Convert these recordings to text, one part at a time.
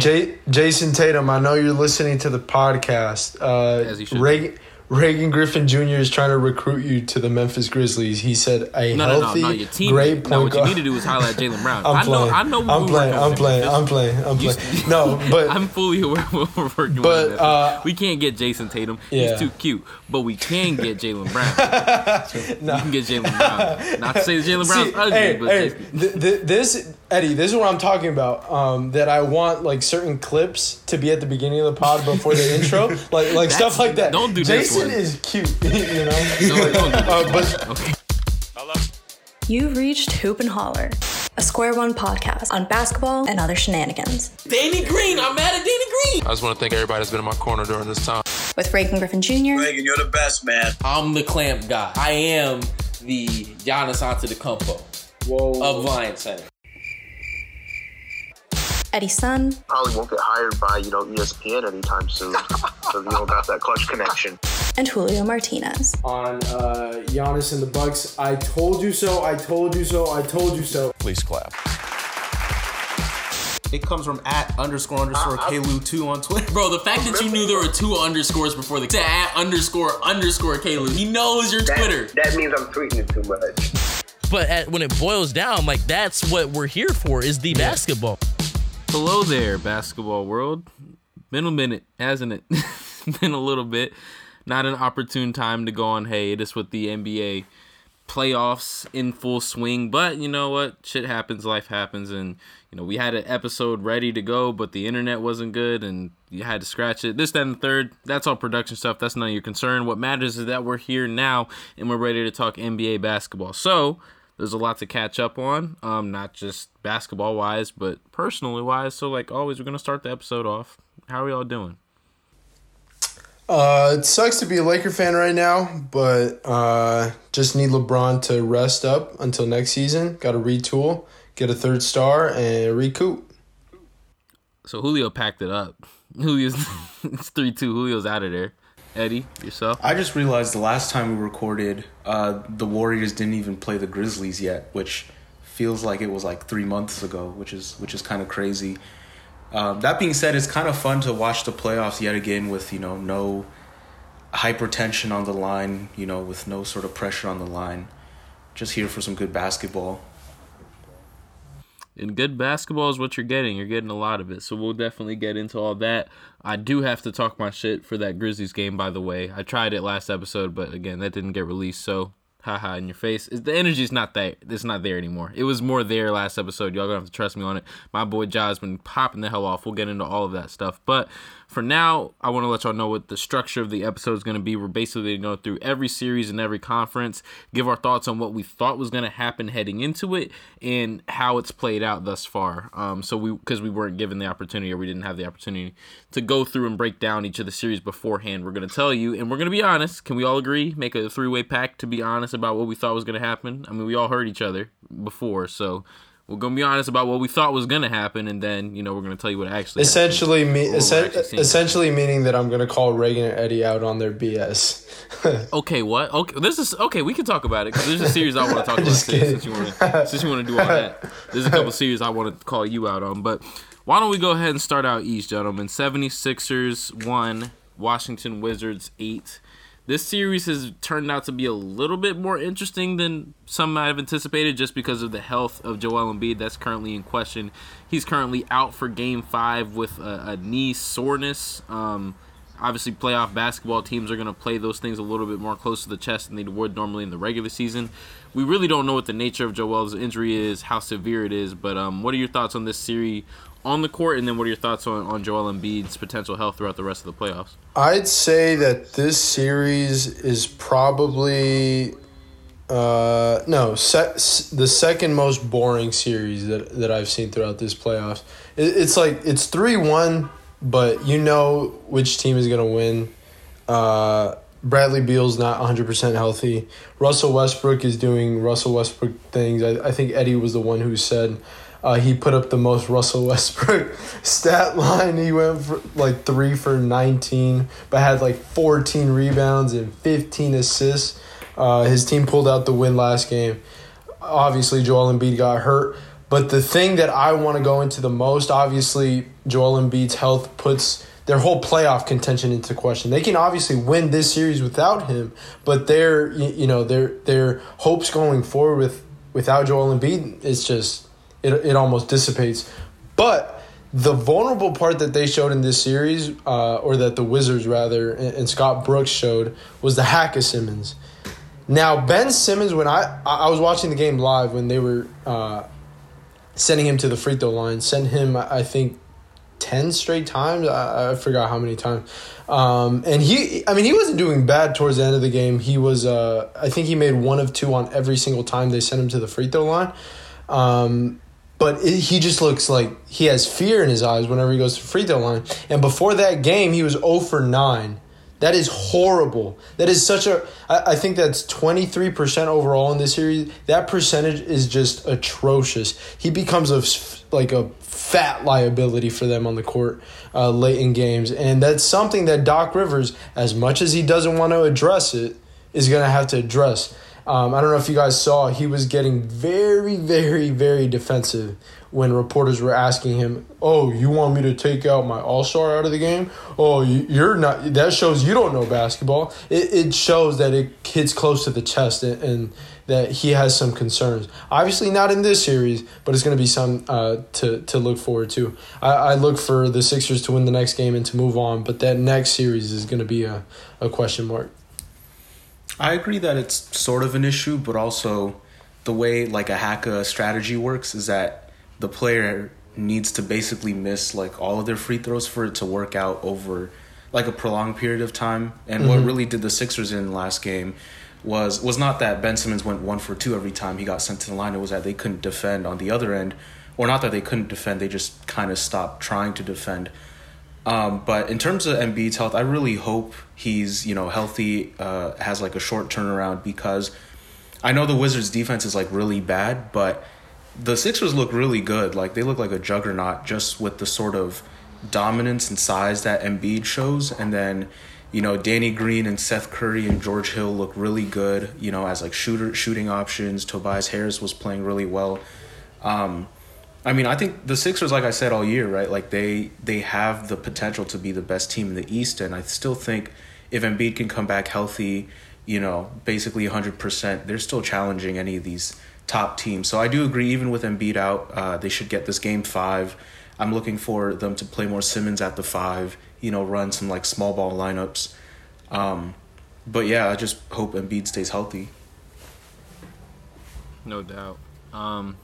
J- Jayson Tatum, I know you're listening to the podcast. Uh, As he should. Reagan, Reagan Griffin Jr. is trying to recruit you to the Memphis Grizzlies. He said a No, no, no, no. Your team. great point no, what you need to do is highlight Jaylen Brown. I'm I playing. know. I know. I'm we playing. I'm playing. I'm playing. I'm playing. No, but I'm fully aware what we're working But, uh, we can't get Jayson Tatum. Yeah. He's too cute. But we can get Jaylen Brown. no. We can get Jaylen Brown. Not to say Jaylen Brown's See, ugly, hey, but hey, th- th- this Eddie, this is what I'm talking about. Um, that I want like certain clips to be at the beginning of the pod before the intro, like like stuff like that. don't do this Jason one. is cute, you know. no, don't do uh, but, okay. You've reached Hoop and Holler, a Square One podcast on basketball and other shenanigans Danny Green. I'm mad at Danny Green. I just want to thank everybody that's been in my corner during this time. with Reagan Griffin Jr. Reagan, you're the best, man. I'm the clamp guy. I am the Giannis Antetokounmpo of Lions Center. Eddie Sun, Probably won't get hired by, you know, ESPN anytime soon. Because you don't got that clutch connection. and Julio Martinez. on uh, Giannis and the Bucks, I told you so. I told you so. I told you so. Please clap. It comes from at underscore underscore Kalu2 on Twitter. Bro, the fact that you knew there were two underscores before the to at underscore underscore Caleb. He knows your Twitter. That means I'm tweeting it too much. But at, when it boils down, like that's what we're here for is the basketball. Hello there, basketball world. Been a minute, hasn't it? Been a little bit. Not an opportune time to go on hiatus with the NBA playoffs in full swing. But you know what? Shit happens, life happens, and you know we had an episode ready to go, but the internet wasn't good, and you had to scratch it. This, that, and the third. That's all production stuff. That's none of your concern. What matters is that we're here now and we're ready to talk NBA basketball. So there's a lot to catch up on, um, not just basketball wise, but personally wise. So, like always, we're gonna start the episode off. How are we all doing? Uh, it sucks to be a Laker fan right now, but uh, just need LeBron to rest up until next season. Got to retool, get a third star, and recoup. So Julio packed it up. Julio's it's three two. Julio's out of there. Eddie, yourself. I just realized the last time we recorded, uh, the Warriors didn't even play the Grizzlies yet, which feels like it was like three months ago, which is which is kind of crazy. Um, that being said, it's kind of fun to watch the playoffs yet again with you know no hypertension on the line, you know, with no sort of pressure on the line. Just here for some good basketball. And good basketball is what you're getting. You're getting a lot of it. So we'll definitely get into all that. I do have to talk my shit for that Grizzlies game, by the way. I tried it last episode, but again, that didn't get released. So haha in your face. The energy's not that it's not there anymore. It was more there last episode. Y'all gonna have to trust me on it. My boy Ja's been popping the hell off. We'll get into all of that stuff. But for now, I want to let y'all know what the structure of the episode is going to be. We're basically going to go through every series and every conference, give our thoughts on what we thought was going to happen heading into it, and how it's played out thus far. Um, so we because we weren't given the opportunity or we didn't have the opportunity to go through and break down each of the series beforehand. We're going to tell you, and we're going to be honest. Can we all agree? Make a three way pact to be honest about what we thought was going to happen. I mean, we all heard each other before, so. We're gonna be honest about what we thought was gonna happen, and then you know we're gonna tell you what actually. happened. Essentially, me, Or what we're essen- actually seeing. essentially meaning that I'm gonna call Reagan and Eddie out on their BS. Okay, what? Okay, this is okay. We can talk about it because there's a series I want to talk about since, you want to since you want to do all that. There's a couple series I want to call you out on, but why don't we go ahead and start out east, gentlemen? 76ers one, Washington Wizards eight. This series has turned out to be a little bit more interesting than some might have anticipated just because of the health of Joel Embiid that's currently in question. He's currently out for game five with a, a knee soreness. Um, obviously playoff basketball teams are going to play those things a little bit more close to the chest than they would normally in the regular season. We really don't know what the nature of Joel's injury is, how severe it is, but um, what are your thoughts on this series on the court, and then what are your thoughts on, on Joel Embiid's potential health throughout the rest of the playoffs? I'd say that this series is probably uh, no se- the second most boring series that, that I've seen throughout this playoffs. It, it's like it's three one, but you know which team is gonna win. Uh, Bradley Beal's not 100% healthy. Russell Westbrook is doing Russell Westbrook things. I, I think Eddie was the one who said uh, he put up the most Russell Westbrook stat line. He went for like three for 19, but had like 14 rebounds and 15 assists. Uh, his team pulled out the win last game. Obviously, Joel Embiid got hurt. But the thing that I want to go into the most, obviously, Joel Embiid's health puts their whole playoff contention into question. They can obviously win this series without him, but their you know their their hopes going forward with without Joel Embiid it's just it it almost dissipates. But the vulnerable part that they showed in this series, uh, or that the Wizards rather, and, and Scott Brooks showed, was the hack of Simmons. Now Ben Simmons, when I I was watching the game live when they were uh, sending him to the free throw line, sent him I think ten straight times. I, I forgot how many times. Um, and he, I mean, he wasn't doing bad towards the end of the game. He was, uh, I think he made one of two on every single time they sent him to the free throw line. Um, but it, he just looks like he has fear in his eyes whenever he goes to free throw line. And before that game, he was 0 for 9. That is horrible. That is such a. I, I think that's 23% overall in this series. That percentage is just atrocious. He becomes a, like a fat liability for them on the court uh, late in games. And that's something that Doc Rivers, as much as he doesn't want to address it, is going to have to address. Um, I don't know if you guys saw, he was getting very, very, very defensive when reporters were asking him, "Oh, you want me to take out my All Star out of the game? Oh, you- you're not. That shows you don't know basketball. It, it shows that it hits close to the chest and, and that he has some concerns. Obviously, not in this series, but it's going to be some uh, to to look forward to. I, I look for the Sixers to win the next game and to move on, but that next series is going to be a, a question mark. I agree that it's sort of an issue, but also the way like a Haka strategy works is that the player needs to basically miss like all of their free throws for it to work out over like a prolonged period of time. And what mm-hmm. really did the Sixers in last game was was not that Ben Simmons went one for two every time he got sent to the line. It was that they couldn't defend on the other end, or not that they couldn't defend. They just kind of stopped trying to defend. Um, but in terms of Embiid's health, I really hope he's you know healthy, uh, has like a short turnaround because I know the Wizards' defense is like really bad, but the Sixers look really good. Like they look like a juggernaut just with the sort of dominance and size that Embiid shows, and then you know Danny Green and Seth Curry and George Hill look really good. You know as like shooter shooting options. Tobias Harris was playing really well. Um, I mean, I think the Sixers, like I said all year, right? Like they they have the potential to be the best team in the East, and I still think if Embiid can come back healthy, you know, basically hundred percent, they're still challenging any of these top teams. So I do agree, even with Embiid out, uh, they should get this game five. I'm looking for them to play more Simmons at the five. You know, run some like small ball lineups. Um, but yeah, I just hope Embiid stays healthy. No doubt. Um,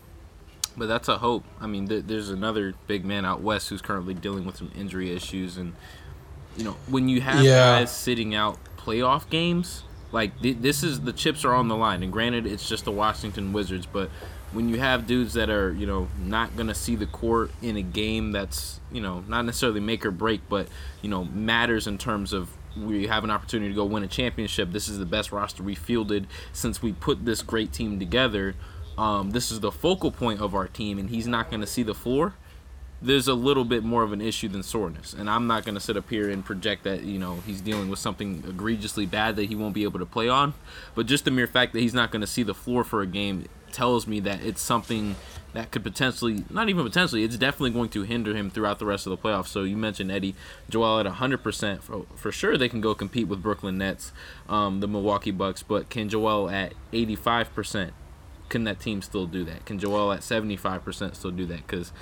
but that's a hope. I mean, th- there's another big man out west who's currently dealing with some injury issues, and you know, when you have Yeah. guys sitting out playoff games, like th- this is the chips are on the line. And granted, it's just the Washington Wizards, but when you have dudes that are you know not gonna see the court in a game that's you know not necessarily make or break, but you know matters in terms of we have an opportunity to go win a championship. This is the best roster we fielded since we put this great team together. Um, this is the focal point of our team, and he's not going to see the floor. There's a little bit more of an issue than soreness, and I'm not going to sit up here and project that you know he's dealing with something egregiously bad that he won't be able to play on. But just the mere fact that he's not going to see the floor for a game tells me that it's something that could potentially, not even potentially, it's definitely going to hinder him throughout the rest of the playoffs. So you mentioned Eddie Joel at 100%. For, for sure, they can go compete with Brooklyn Nets, um, the Milwaukee Bucks, but can Joel at 85%? Can that team still do that? Can Joel at 75% still do that? Because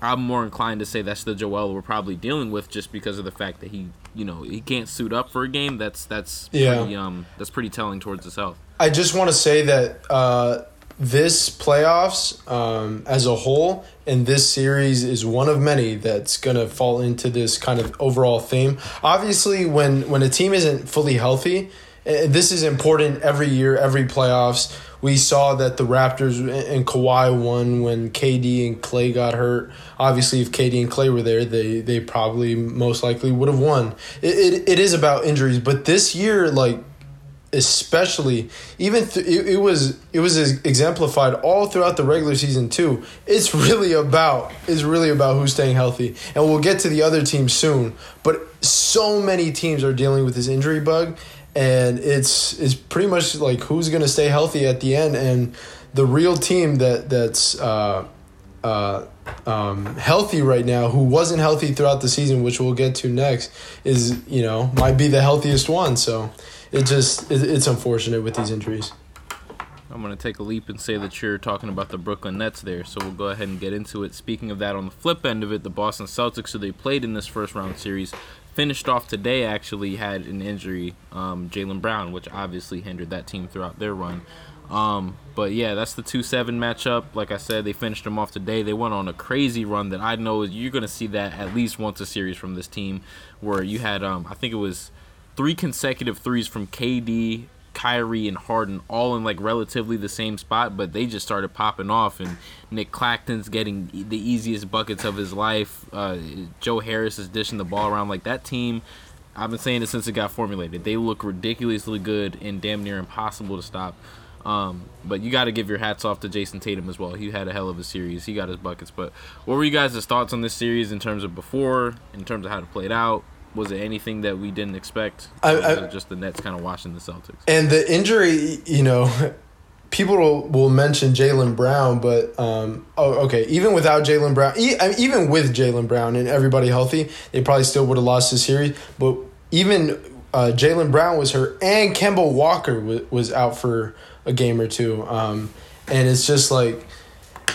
I'm more inclined to say that's the Joel we're probably dealing with, just because of the fact that he, you know, he can't suit up for a game. That's that's Yeah. pretty, um that's pretty telling towards his health. I just want to say that uh, this playoffs um, as a whole and this series is one of many that's going to fall into this kind of overall theme. Obviously, when when a team isn't fully healthy, Uh, this is important every year, every playoffs. We saw that the Raptors and Kawhi won when KD and Clay got hurt. Obviously, if KD and Clay were there, they they probably most likely would have won. It, it, it is about injuries, but this year, like especially even th- it, it was it was exemplified all throughout the regular season too it's really about it's really about who's staying healthy and we'll get to the other teams soon but so many teams are dealing with this injury bug and it's it's pretty much like who's going to stay healthy at the end and the real team that that's uh, uh, um, healthy right now, who wasn't healthy throughout the season, which we'll get to next, is you know might be the healthiest one. So it just it, it's unfortunate with these injuries. I'm going to take a leap and say that you're talking about the Brooklyn Nets there, so we'll go ahead and get into it. Speaking of that, on the flip end of it, the Boston Celtics, who they played in this first round series, finished off today, actually had an injury, um, Jaylen Brown, which obviously hindered that team throughout their run. Um, but yeah, that's the 2 7 matchup. Like I said, they finished them off today. They went on a crazy run that I know you're going to see that at least once a series from this team, where you had, um, I think it was three consecutive threes from KD, Kyrie and Harden all in like relatively the same spot, but they just started popping off. And Nic Claxton's getting the easiest buckets of his life. Uh, Joe Harris is dishing the ball around like that team. I've been saying it since it got formulated. They look ridiculously good and damn near impossible to stop. Um, but you got to give your hats off to Jayson Tatum as well. He had a hell of a series. He got his buckets. But what were you guys' thoughts on this series in terms of before, in terms of how to play it out? Was it anything that we didn't expect? I, I just the Nets kind of watching the Celtics. And the injury, you know, people will, will mention Jaylen Brown, but um, oh, okay, even without Jaylen Brown, even with Jaylen Brown and everybody healthy, they probably still would have lost the series. But even uh, Jaylen Brown was hurt, and Kemba Walker was, was out for a game or two. Um, and it's just like,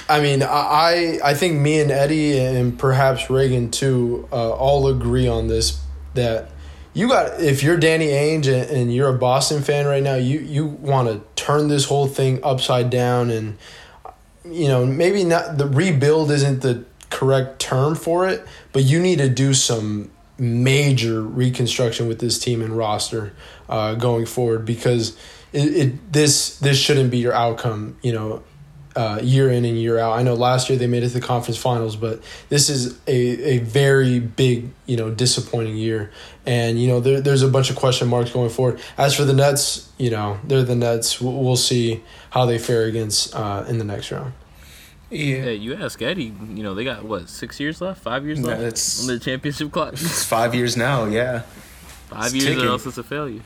I mean, I I think me and Eddie and perhaps Reagan too uh, all agree on this that you got if you're Danny Ainge and, and you're a Boston fan right now, you you want to turn this whole thing upside down and you know maybe not the rebuild isn't the correct term for it, but you need to do some major reconstruction with this team and roster uh, going forward because it, it this this shouldn't be your outcome. You know, uh, year in and year out. I know last year they made it to the conference finals, but this is a, a very big, you know, disappointing year. And, you know, there, there's a bunch of question marks going forward. As for the Nets, you know, they're the Nets. We'll, we'll see how they fare against uh, in the next round. Yeah. Hey, you ask Eddie, you know, they got, what, six years left? Five years left it's, on the championship clock? It's five years now, yeah. Five it's years ticking. or else it's a failure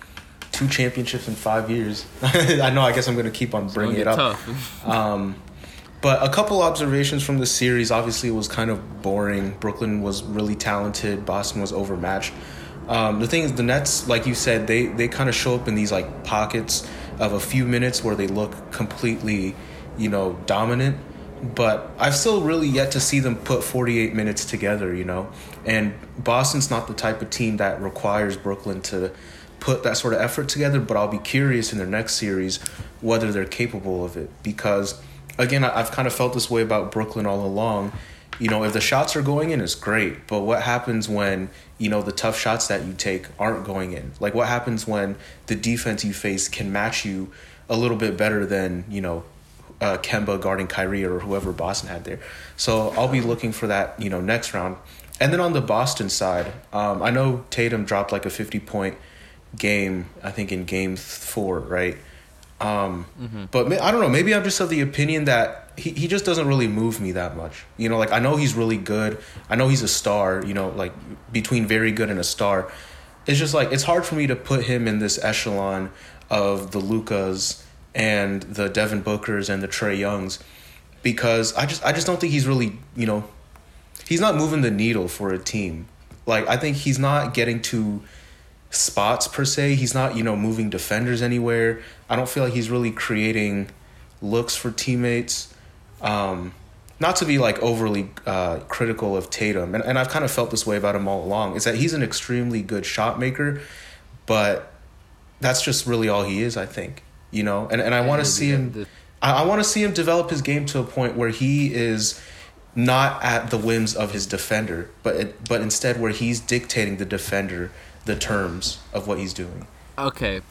two championships in five years. I know. I guess I'm going to keep on bringing it up. um, but a couple observations from the series. Obviously, it was kind of boring. Brooklyn was really talented. Boston was overmatched. Um, the thing is, the Nets, like you said, they they kind of show up in these like pockets of a few minutes where they look completely, you know, dominant. But I've still really yet to see them put 48 minutes together, you know. And Boston's not the type of team that requires Brooklyn to put that sort of effort together, but I'll be curious in their next series whether they're capable of it. Because, again, I've kind of felt this way about Brooklyn all along. You know, if the shots are going in, it's great. But what happens when, you know, the tough shots that you take aren't going in? Like, what happens when the defense you face can match you a little bit better than, you know, uh, Kemba guarding Kyrie or whoever Boston had there? So I'll be looking for that, you know, next round. And then on the Boston side, um, I know Tatum dropped like a 50 point game. I think in game four, right? Um, mm-hmm. But I don't know. Maybe I'm just of the opinion that he, he just doesn't really move me that much. You know, like I know he's really good. I know he's a star. You know, like between very good and a star, it's just like it's hard for me to put him in this echelon of the Lukas and the Devin Bookers and the Trae Youngs because I just I just don't think he's really you know he's not moving the needle for a team. Like I think he's not getting to spots per se. He's not, you know, moving defenders anywhere. I don't feel like he's really creating looks for teammates. Um, not to be like overly uh, critical of Tatum, and, and I've kind of felt this way about him all along, is that he's an extremely good shot maker, but that's just really all he is, I think. You know, and, and I want to see him. I, I want to see him develop his game to a point where he is not at the whims of his defender, but it, but instead where he's dictating the defender the terms of what he's doing. Okay,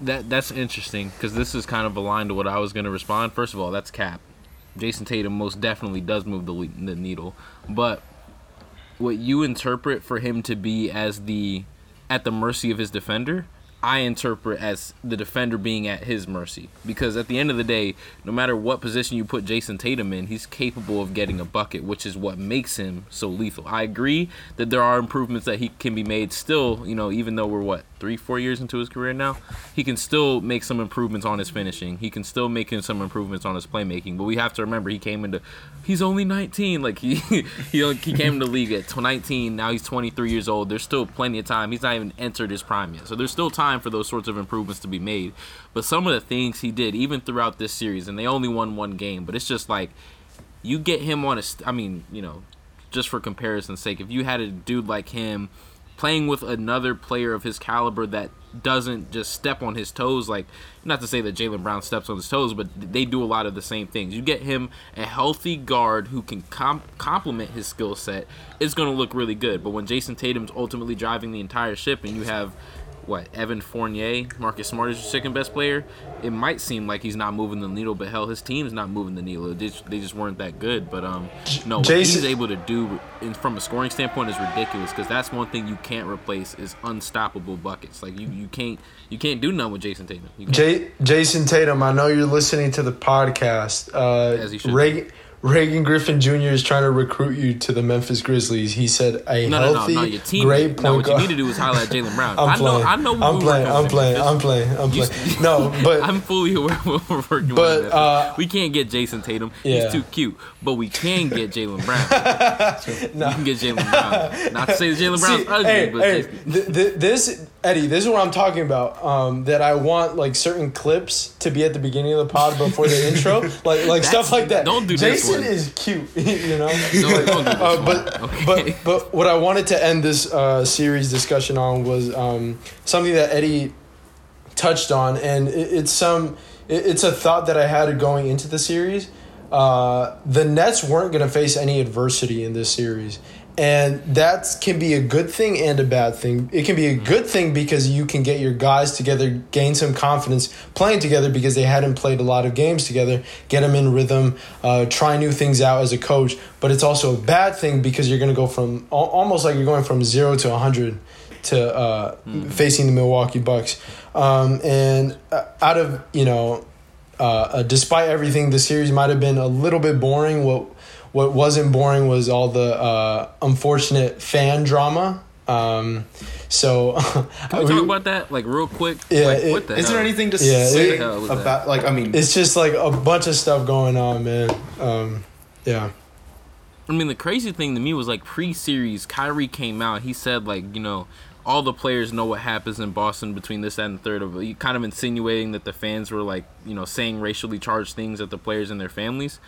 that that's interesting because this is kind of aligned to what I was going to respond. First of all, that's cap. Jayson Tatum most definitely does move the the needle, but what you interpret for him to be as the at the mercy of his defender, I interpret as the defender being at his mercy. Because at the end of the day, no matter what position you put Jayson Tatum in, he's capable of getting a bucket, which is what makes him so lethal. I agree that there are improvements that he can be made still, you know, even though we're what, three, four years into his career now, he can still make some improvements on his finishing. He can still make some improvements on his playmaking. But we have to remember he came into he's only 19. Like he he, he came in the league at 19, now he's 23 years old. There's still plenty of time. He's not even entered his prime yet. So there's still time for those sorts of improvements to be made. But some of the things he did, even throughout this series, and they only won one game, but it's just like you get him on a. St- I mean, you know, just for comparison's sake, if you had a dude like him playing with another player of his caliber that doesn't just step on his toes like not to say that Jaylen Brown steps on his toes but they do a lot of the same things you get him a healthy guard who can com- complement his skill set it's going to look really good but when Jayson Tatum's ultimately driving the entire ship and you have what Evan Fournier, Marcus Smart is your second best player. It might seem like he's not moving the needle, but hell, his team's not moving the needle. They just, they just weren't that good. But um, no, what he's able to do in, from a scoring standpoint is ridiculous because that's one thing you can't replace is unstoppable buckets. Like you, you can't you can't do none with Jayson Tatum. J- Jayson Tatum, I know you're listening to the podcast. Uh, As he should. Reagan, Reagan Griffin Jr. is trying to recruit you to the Memphis Grizzlies. He said a no, no, no, healthy, no. Your team. great point no, what you need to do is highlight Jaylen Brown. I'm I know. playing. I know. I'm we playing. work I'm playing. I'm playing. I'm playing. No, but I'm fully aware of what we're working But, with. uh, we can't get Jayson Tatum. Yeah. He's too cute. But we can get Jaylen Brown. You can get Jaylen Brown. Not to say Jaylen Brown's See, ugly, hey, but hey, th- th- this Eddie, this is what I'm talking about. Um, that I want like certain clips to be at the beginning of the pod before the intro, like like stuff like that. don't do this Jason is cute, you know. No, don't do this Uh, but Okay. but but what I wanted to end this uh, series discussion on was um, something that Eddie touched on, and it, it's some it, it's a thought that I had going into the series. Uh, the Nets weren't going to face any adversity in this series. And that can be a good thing and a bad thing. It can be a good thing because you can get your guys together, gain some confidence playing together because they hadn't played a lot of games together, get them in rhythm, uh, try new things out as a coach. But it's also a bad thing because you're going to go from almost like you're going from zero to 100 to uh, facing the Milwaukee Bucks. Um, and uh, out of, you know, uh, uh, despite everything, the series might have been a little bit boring. What what wasn't boring was all the uh, unfortunate fan drama. Um, so Can we talk about that like real quick? Yeah, Like, it- what the Is there anything to Yeah, say it- Hell was that? about like I mean it's just like a bunch of stuff going on, man. Um, yeah. I mean, the crazy thing to me was like pre-series, Kyrie came out. He said like, you know, all the players know what happens in Boston between this and the third of kind of insinuating that the fans were like, you know, saying racially charged things at the players and their families.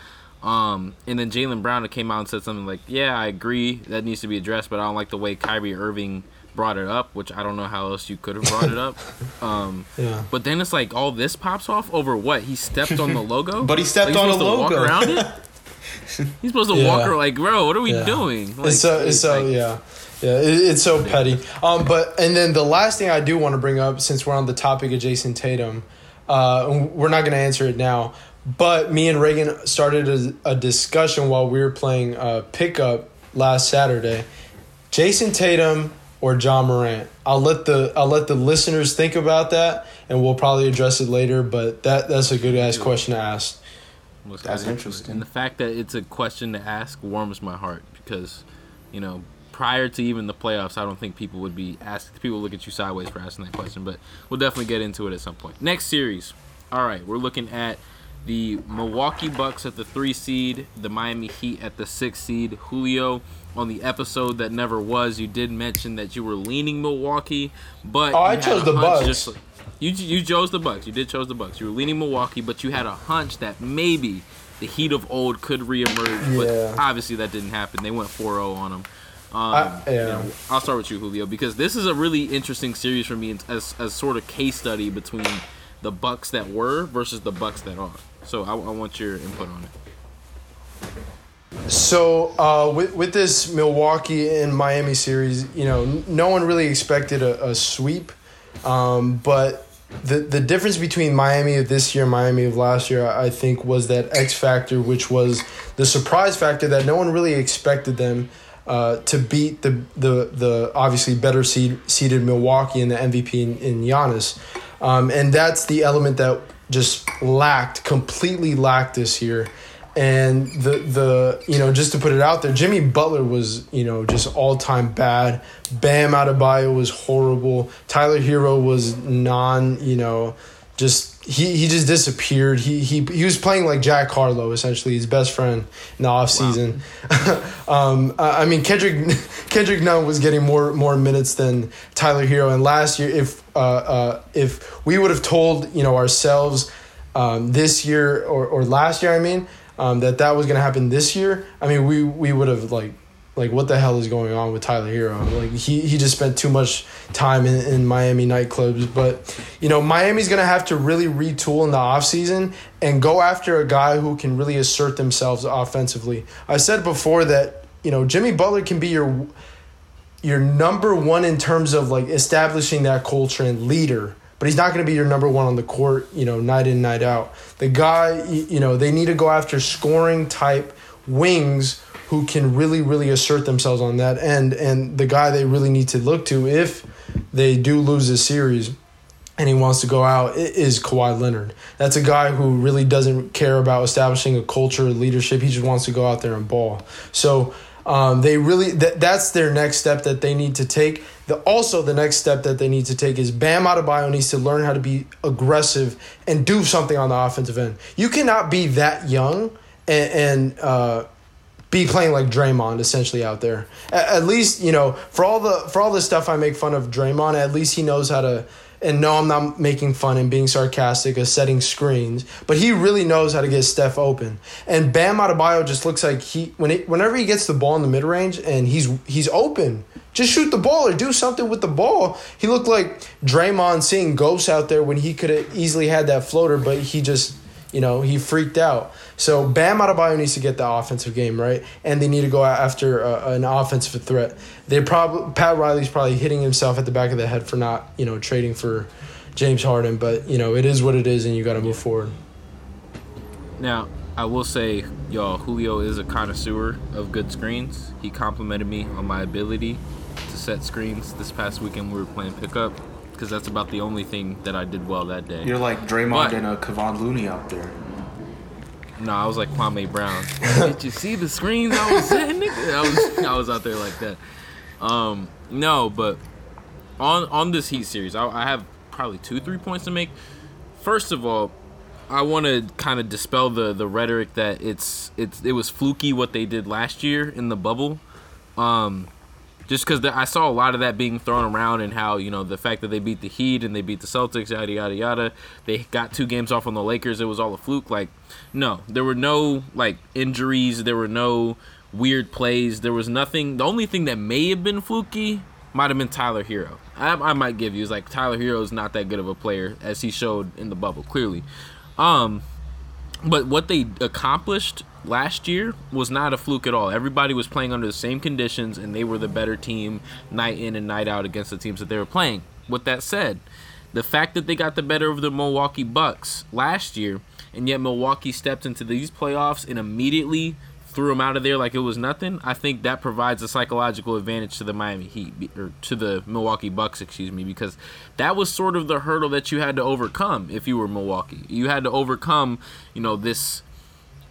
Um, and then Jaylen Brown came out and said something like, "Yeah, I agree that needs to be addressed, but I don't like the way Kyrie Irving brought it up, which I don't know how else you could have brought it up." Um, Yeah. but then it's like all this pops off over what he stepped on the logo. But he stepped Like, he's on a supposed to Walk logo. around it. He's supposed to Yeah. walk around like, bro, what are we Yeah. doing? Like, it's so so like- yeah yeah it, it's so petty. Um but and then the last thing i do want to bring up since we're on the topic of Jayson Tatum uh we're not going to answer it now but me and reagan started a, a discussion while we were playing uh pickup last saturday. Jason tatum or Ja Morant? I'll let the i'll let the listeners think about that and we'll probably address it later but that that's a good ass question to ask. That's interesting. And the fact that it's a question to ask warms my heart because, you know, prior to even the playoffs, I don't think people would be asking. People look at you sideways for asking that question, but we'll definitely get into it at some point. Next series. All right, we're looking at the Milwaukee Bucks at the three seed, the Miami Heat at the six seed. Julio, on the episode that never was, you did mention that you were leaning Milwaukee, but Oh, I chose the Bucks. like- you you chose the Bucks. You did chose the Bucks. You were leaning Milwaukee, but you had a hunch that maybe the Heat of old could reemerge. Yeah. But obviously that didn't happen. They went 4-0 on them. Um, I- yeah. you know, I'll start with you, Julio, because this is a really interesting series for me as as sort of case study between the Bucks that were versus the Bucks that are. So I, I want your input on it. So uh, with with this Milwaukee and Miami series, you know, no one really expected a, a sweep, um, but the the difference between Miami of this year and Miami of last year, I think, was that X factor, which was the surprise factor that no one really expected them uh, to beat the the the obviously better seed, seeded Milwaukee and the MVP in, in Giannis. Um, and that's the element that just lacked, completely lacked this year. And the the you know just to put it out there, Jimmy Butler was you know just all time bad. Bam Adebayo was horrible. Tyler Herro was non you know just he, he just disappeared. He, he he was playing like Jack Harlow, essentially his best friend in the offseason. Wow. um, I mean Kendrick Kendrick Nunn was getting more more minutes than Tyler Herro. And last year, if uh, uh, if we would have told you know ourselves um, this year or, or last year, I mean um, that that was gonna happen this year, I mean we we would have like like what the hell is going on with Tyler Herro? Like he, he just spent too much time in, in Miami nightclubs. But you know, Miami's gonna have to really retool in the offseason and go after a guy who can really assert themselves offensively. I said before that, you know, Jimmy Butler can be your your number one in terms of like establishing that culture and leader. But he's not going to be your number one on the court, you know, night in, night out. The guy, you know, they need to go after scoring type wings who can really, really assert themselves on that end. And the guy they really need to look to if they do lose this series and he wants to go out is Kawhi Leonard. That's a guy who really doesn't care about establishing a culture leadership. He just wants to go out there and ball. So um, they really that that's their next step that they need to take. The, also, the next step that they need to take is Bam Adebayo needs to learn how to be aggressive and do something on the offensive end. You cannot be that young and, and uh, be playing like Draymond essentially out there. At, at, least you know for all the for all the stuff I make fun of Draymond, at least he knows how to. And no, I'm not making fun and being sarcastic of setting screens, but he really knows how to get Steph open. And Bam Adebayo just looks like he when it, whenever he gets the ball in the mid range and he's he's open, just shoot the ball or do something with the ball. He looked like Draymond seeing ghosts out there when he could have easily had that floater, but he just you know, he freaked out. So Bam Adebayo needs to get the offensive game right, and they need to go after uh, an offensive threat. They probably Pat Riley's probably hitting himself at the back of the head for not you know trading for James Harden, but you know it is what it is, and you got to move forward. Now I will say, y'all, Julio is a connoisseur of good screens. He complimented me on my ability to set screens this past weekend. We were playing pickup because that's about the only thing that I did well that day. You're like Draymond but, and a Kevon Looney out there. No, I was like Kwame Brown. did you see the screens I was? I was I was out there like that. Um, no, but on on this Heat series, I, I have probably two three points to make. First of all, I want to kind of dispel the the rhetoric that it's it's it was fluky what they did last year in the bubble. Um, just because I saw a lot of that being thrown around and how you know the fact that they beat the Heat and they beat the Celtics, yada yada yada. They got two games off on the Lakers. It was all a fluke. Like, no, there were no like injuries. There were no weird plays. There was nothing. The only thing that may have been fluky might have been Tyler Herro. I, I might give you is like Tyler Herro is not that good of a player as he showed in the bubble clearly. Um, but what they accomplished last year was not a fluke at all. Everybody was playing under the same conditions, and they were the better team night in and night out against the teams that they were playing. With that said, the fact that they got the better of the Milwaukee Bucks last year, and yet Milwaukee stepped into these playoffs and immediately threw him out of there like it was nothing, I think that provides a psychological advantage to the Miami Heat or to the Milwaukee Bucks, excuse me, because that was sort of the hurdle that you had to overcome if you were Milwaukee. You had to overcome, you know, this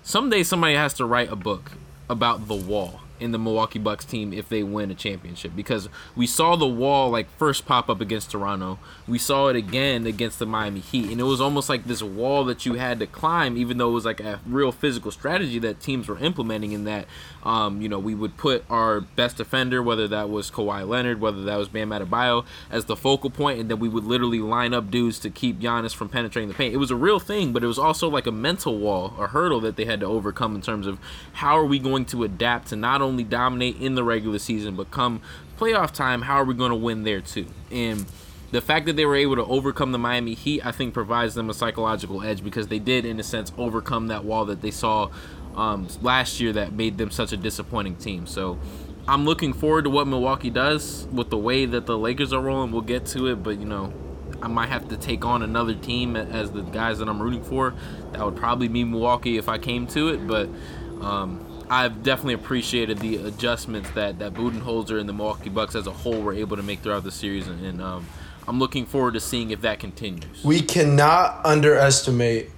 someday somebody has to write a book about the wall in the Milwaukee Bucks team if they win a championship because we saw the wall like first pop up against Toronto. We saw it again against the Miami Heat and it was almost like this wall that you had to climb even though it was like a real physical strategy that teams were implementing in that um, you know, we would put our best defender, whether that was Kawhi Leonard, whether that was Bam Adebayo, as the focal point, and then we would literally line up dudes to keep Giannis from penetrating the paint. It was a real thing, but it was also like a mental wall, a hurdle that they had to overcome in terms of how are we going to adapt to not only dominate in the regular season, but come playoff time, how are we going to win there too? And the fact that they were able to overcome the Miami Heat, I think, provides them a psychological edge because they did, in a sense, overcome that wall that they saw um, last year that made them such a disappointing team. So I'm looking forward to what Milwaukee does with the way that the Lakers are rolling. We'll get to it, but you know, I might have to take on another team as the guys that I'm rooting for. That would probably be Milwaukee if I came to it, but um, I've definitely appreciated the adjustments that that Budenholzer and the Milwaukee Bucks as a whole were able to make throughout the series, and, and um, I'm looking forward to seeing if that continues. We cannot underestimate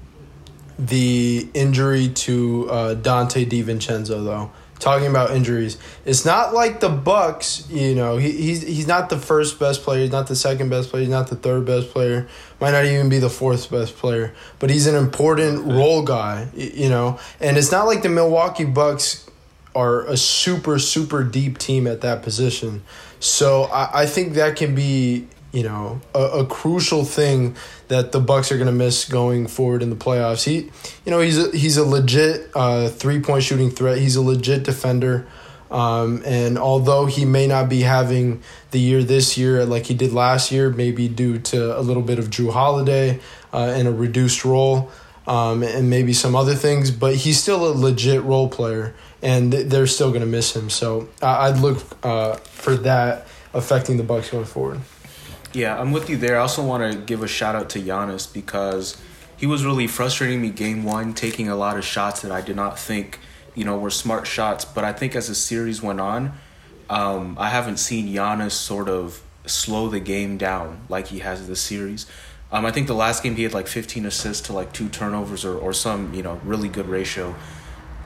the injury to uh, Donte DiVincenzo, though. Talking about injuries, it's not like the Bucks. You know, he, he's he's not the first best player. He's not the second best player. He's not the third best player. Might not even be the fourth best player. But he's an important role guy. You know, and it's not like the Milwaukee Bucks are a super super deep team at that position. So I, I think that can be you know a, a crucial thing that the Bucks are going to miss going forward in the playoffs. He you know he's a, he's a legit uh, three point shooting threat. He's a legit defender. Um, and although he may not be having the year this year like he did last year, maybe due to a little bit of Jrue Holiday uh, a reduced role, um, and maybe some other things, but he's still a legit role player, and they're still going to miss him. So I'd look uh, for that affecting the Bucks going forward. Yeah, I'm with you there. I also want to give a shout out to Giannis because he was really frustrating me game one, taking a lot of shots that I did not think, you know, were smart shots. But I think as the series went on, um, I haven't seen Giannis sort of slow the game down like he has this series. Um, I think the last game he had like 15 assists to like two turnovers or, or some, you know, really good ratio.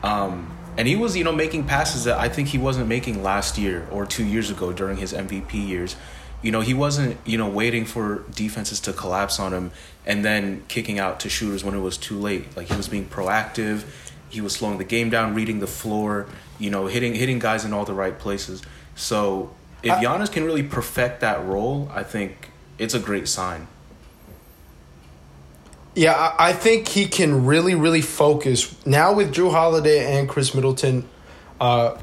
Um, and he was, you know, making passes that I think he wasn't making last year or two years ago during his MVP years. You know, he wasn't, you know, waiting for defenses to collapse on him and then kicking out to shooters when it was too late. Like he was being proactive. He was slowing the game down, reading the floor, you know, hitting hitting guys in all the right places. So if Giannis can really perfect that role, I think it's a great sign. Yeah, I, think he can really, really focus now with Jrue Holiday and Khris Middleton, uh,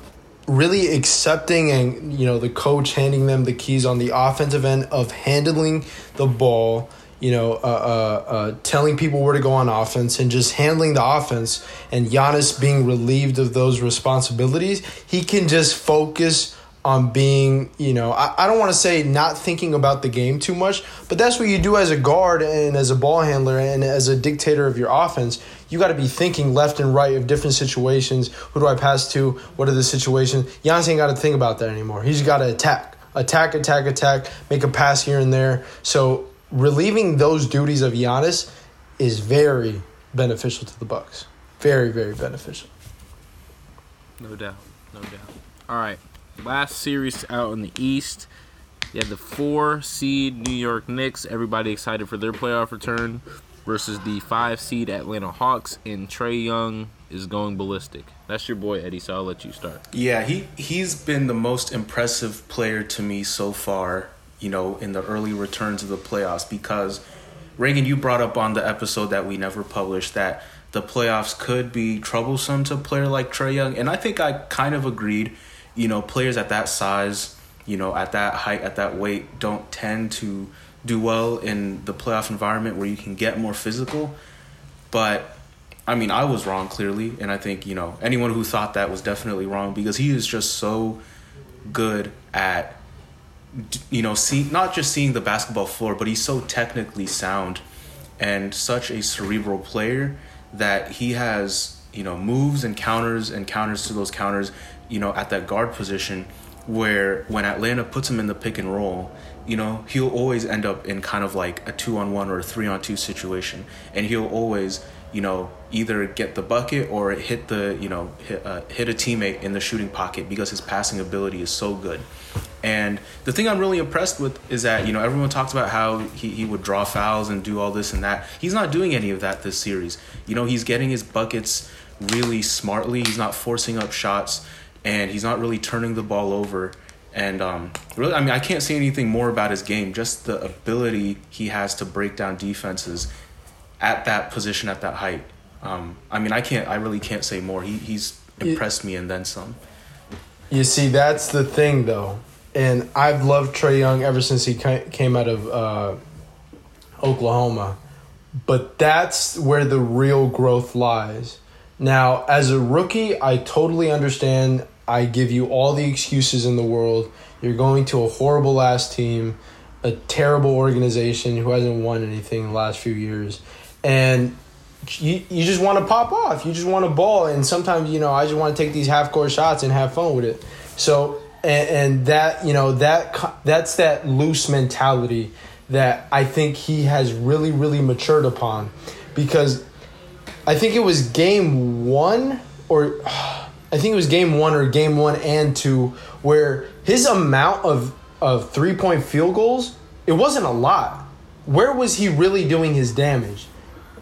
really accepting and you know the coach handing them the keys on the offensive end of handling the ball. You know, uh, uh, uh, telling people where to go on offense and just handling the offense, and Giannis being relieved of those responsibilities, he can just focus on being, you know, I, I don't want to say not thinking about the game too much, but that's what you do as a guard and as a ball handler and as a dictator of your offense. You got to be thinking left and right of different situations. Who do I pass to? What are the situations? Giannis ain't got to think about that anymore. He's got to attack, attack, attack, attack, make a pass here and there. So relieving those duties of Giannis is very beneficial to the Bucks. Very, very beneficial. No doubt. No doubt. All right. Last series out in the East. You had the four seed New York Knicks. Everybody excited for their playoff return versus the five seed Atlanta Hawks. And Trae Young is going ballistic. That's your boy Eddie. So I'll let you start. Yeah, he he's been the most impressive player to me so far. You know, in the early returns of the playoffs because Reagan, you brought up on the episode that we never published that the playoffs could be troublesome to a player like Trae Young, and I think I kind of agreed. You know, players at that size, you know, at that height, at that weight, don't tend to do well in the playoff environment where you can get more physical. But I mean, I was wrong clearly, and I think you know anyone who thought that was definitely wrong because he is just so good at you know see not just seeing the basketball floor, but he's so technically sound and such a cerebral player that he has you know moves and counters and counters to those counters you know at that guard position where when Atlanta puts him in the pick and roll you know he'll always end up in kind of like a two on one or a three on two situation and he'll always you know either get the bucket or hit the you know hit, uh, hit a teammate in the shooting pocket because his passing ability is so good and the thing I'm really impressed with is that, you know, everyone talks about how he, he would draw fouls and do all this and that. He's not doing any of that this series. You know, he's getting his buckets really smartly. He's not forcing up shots and he's not really turning the ball over. And um, really, I mean, I can't say anything more about his game. Just the ability he has to break down defenses at that position, at that height. Um, I mean, I can't, I really can't say more. He, he's impressed me and then some. You see, that's the thing, though. And I've loved Trae Young ever since he came out of uh, Oklahoma. But that's where the real growth lies. Now, as a rookie, I totally understand. I give you all the excuses in the world. You're going to a horrible ass team, a terrible organization who hasn't won anything in the last few years. And you, you just want to pop off. You just want to ball, and sometimes you know I just want to take these half court shots and have fun with it. So and, and that you know that that's that loose mentality that I think he has really really matured upon, because I think it was game one or I think it was game one or game one and two where his amount of of three point field goals it wasn't a lot. Where was he really doing his damage?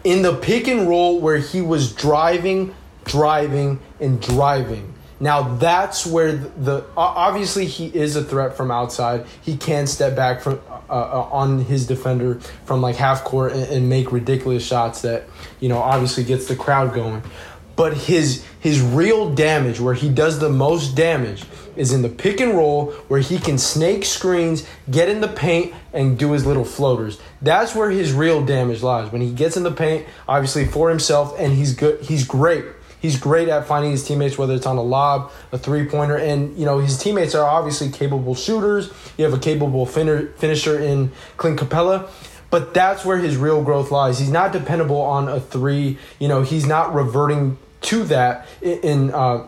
In the pick and roll where he was driving, driving, and driving. Now that's where the, the obviously he is a threat from outside. He can step back from uh, uh, on his defender from like half court and, and make ridiculous shots that you know obviously gets the crowd going. But his his real damage, where he does the most damage, is in the pick and roll, where he can snake screens, get in the paint, and do his little floaters. That's where his real damage lies. When he gets in the paint, obviously for himself, and he's good. He's great. He's great at finding his teammates, whether it's on a lob, a three pointer, and you know his teammates are obviously capable shooters. You have a capable finner, finisher in Clint Capela, but that's where his real growth lies. He's not dependable on a three. You know, he's not reverting to that in, uh,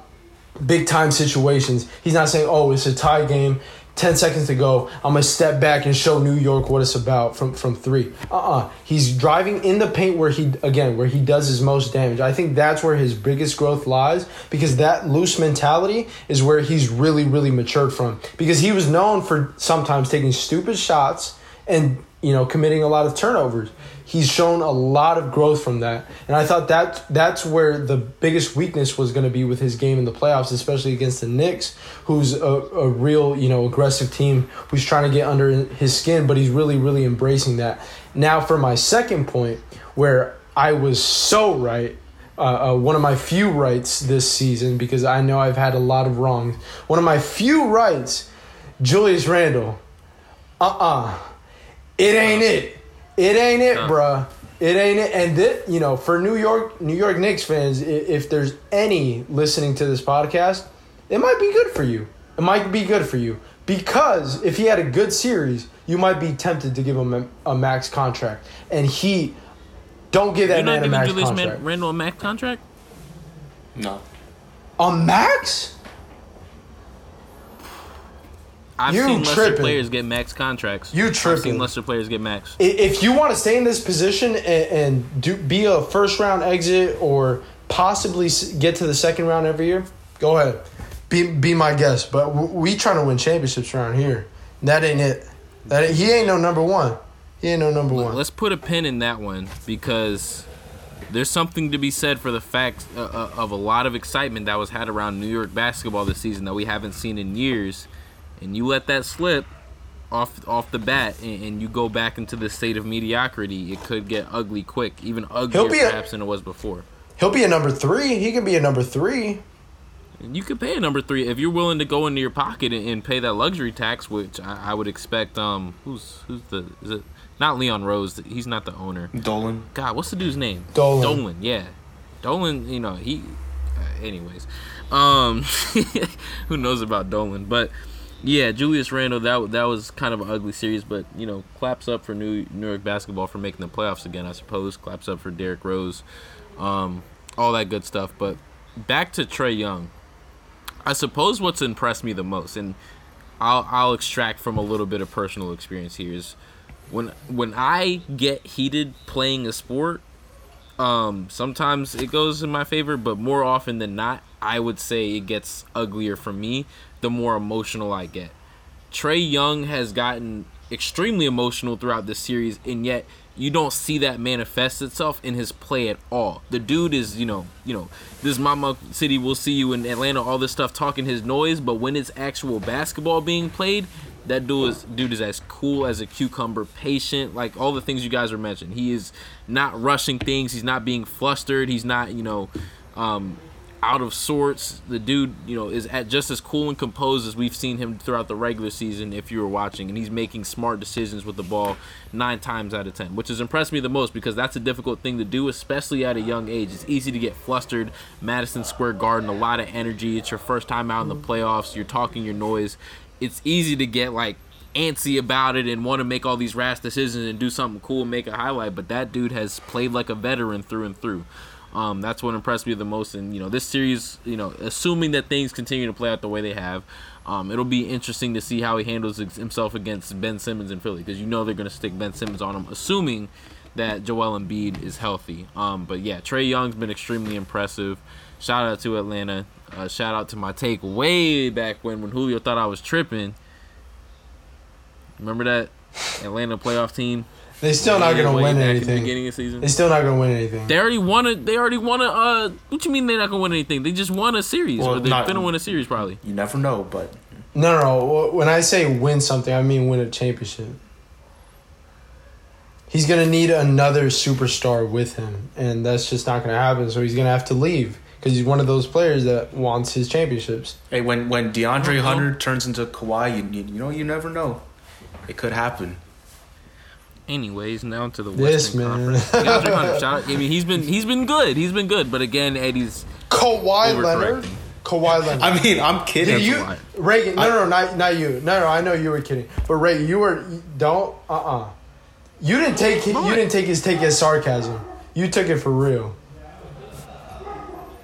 big time situations. He's not saying, "Oh, it's a tie game." 10 seconds to go. I'm going to step back and show New York what it's about from from 3. Uh-uh. He's driving in the paint where he again, where he does his most damage. I think that's where his biggest growth lies because that loose mentality is where he's really really matured from because he was known for sometimes taking stupid shots and you know committing a lot of turnovers he's shown a lot of growth from that and i thought that that's where the biggest weakness was going to be with his game in the playoffs especially against the Knicks who's a, a real you know aggressive team who's trying to get under his skin but he's really really embracing that now for my second point where i was so right uh, uh, one of my few rights this season because I know I've had a lot of wrongs. One of my few rights, Julius Randle. Uh uh It ain't it. It ain't it, bruh. It ain't it. And that you know, for New York, New York Knicks fans, if there's any listening to this podcast, it might be good for you. It might be good for you because if he had a good series, you might be tempted to give him a, a max contract, and he don't give that You're not man a giving max Julius contract. Man- Randle a max contract? No. A max? I've You seen tripping. players get max contracts. You tripping? I've seen lesser players get max. If you want to stay in this position and, and do be a first round exit or possibly get to the second round every year, go ahead. Be be my guest. But we trying to win championships around here. That ain't it. That ain't, he ain't no number one. He ain't no number one. Let's put a pin in that one because there's something to be said for the fact uh, uh, of a lot of excitement that was had around New York basketball this season that we haven't seen in years, and you let that slip off off the bat, and, and you go back into the state of mediocrity. It could get ugly quick, even uglier be a- perhaps than it was before. He'll be a number three. He can be a number three. You could pay a number three if you're willing to go into your pocket and, and pay that luxury tax, which I, I would expect. Um, who's who's the is it not Leon Rose? He's not the owner. Dolan. God, what's the dude's name? Dolan. Dolan, yeah. Dolan, you know, he uh, anyways. Um who knows about Dolan, but yeah, Julius Randle that that was kind of an ugly series, but you know, claps up for New New York basketball for making the playoffs again, I suppose. Claps up for Derrick Rose. Um all that good stuff, but back to Trae Young. I suppose what's impressed me the most and I'll I'll extract from a little bit of personal experience here is when when I get heated playing a sport, um, sometimes it goes in my favor, but more often than not, I would say it gets uglier for me the more emotional I get. Trae Young has gotten extremely emotional throughout this series, and yet you don't see that manifest itself in his play at all. The dude is, you know, you know, this Mama City will see you in Atlanta, all this stuff talking his noise, but when it's actual basketball being played, that dude is dude is as cool as a cucumber, patient, like all the things you guys are mentioning. He is not rushing things. He's not being flustered. He's not, you know, um, out of sorts. The dude, you know, is at just as cool and composed as we've seen him throughout the regular season. If you were watching, and he's making smart decisions with the ball nine times out of ten, which has impressed me the most because that's a difficult thing to do, especially at a young age. It's easy to get flustered. Madison Square Garden, a lot of energy. It's your first time out in the mm-hmm. playoffs. You're talking your noise. It's easy to get like antsy about it and want to make all these rash decisions and do something cool and make a highlight. But that dude has played like a veteran through and through. Um, that's what impressed me the most. And you know, this series, you know, assuming that things continue to play out the way they have, um, it'll be interesting to see how he handles himself against Ben Simmons in Philly because you know they're going to stick Ben Simmons on him, assuming that Joel Embiid is healthy. Um, but yeah, Trae Young's been extremely impressive. Shout out to Atlanta. Uh, shout out to my take way back when when Julio thought I was tripping. Remember that Atlanta playoff team? They still not gonna win back the anything. beginning of season. They still not gonna win anything. They already won a. They already won a. Uh, what you mean they're not gonna win anything? They just won a series, Well, or they're not- gonna win a series probably. You never know, but No, no, no. When I say win something, I mean win a championship. He's gonna need another superstar with him, and that's just not gonna happen. So he's gonna have to leave because he's one of those players that wants his championships. hey, when when DeAndre. Hunter turns into Kawhi, you, you you know you never know. It could happen. Anyways, now to the Yes, Western man. Conference. DeAndre Hunter, shout out. I mean, he's been he's been good. He's been good, but again, Eddie's Kawhi Leonard. Kawhi Leonard. I mean, I'm kidding. You. Reagan? No, no, no, not not you. No, no, I know you were kidding. But Reagan, you were don't. Uh, uh You didn't take you didn't take his take as sarcasm. You took it for real.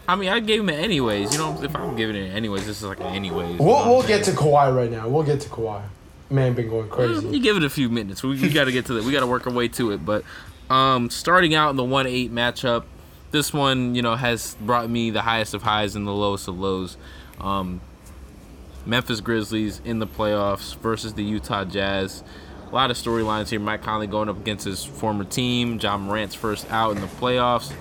I mean, I gave him it anyways. You know, if I'm giving it anyways, this is like an anyways. We'll we'll get to saying? Kawhi right now. We'll get to Kawhi. Man, been going crazy. You give it a few minutes. We, we got to get to that. We got to work our way to it. But um, starting out in the one eight matchup, this one you know has brought me the highest of highs and the lowest of lows. Um, Memphis Grizzlies in the playoffs versus the Utah Jazz. A lot of storylines here. Mike Conley going up against his former team. Ja Morant's first out in the playoffs.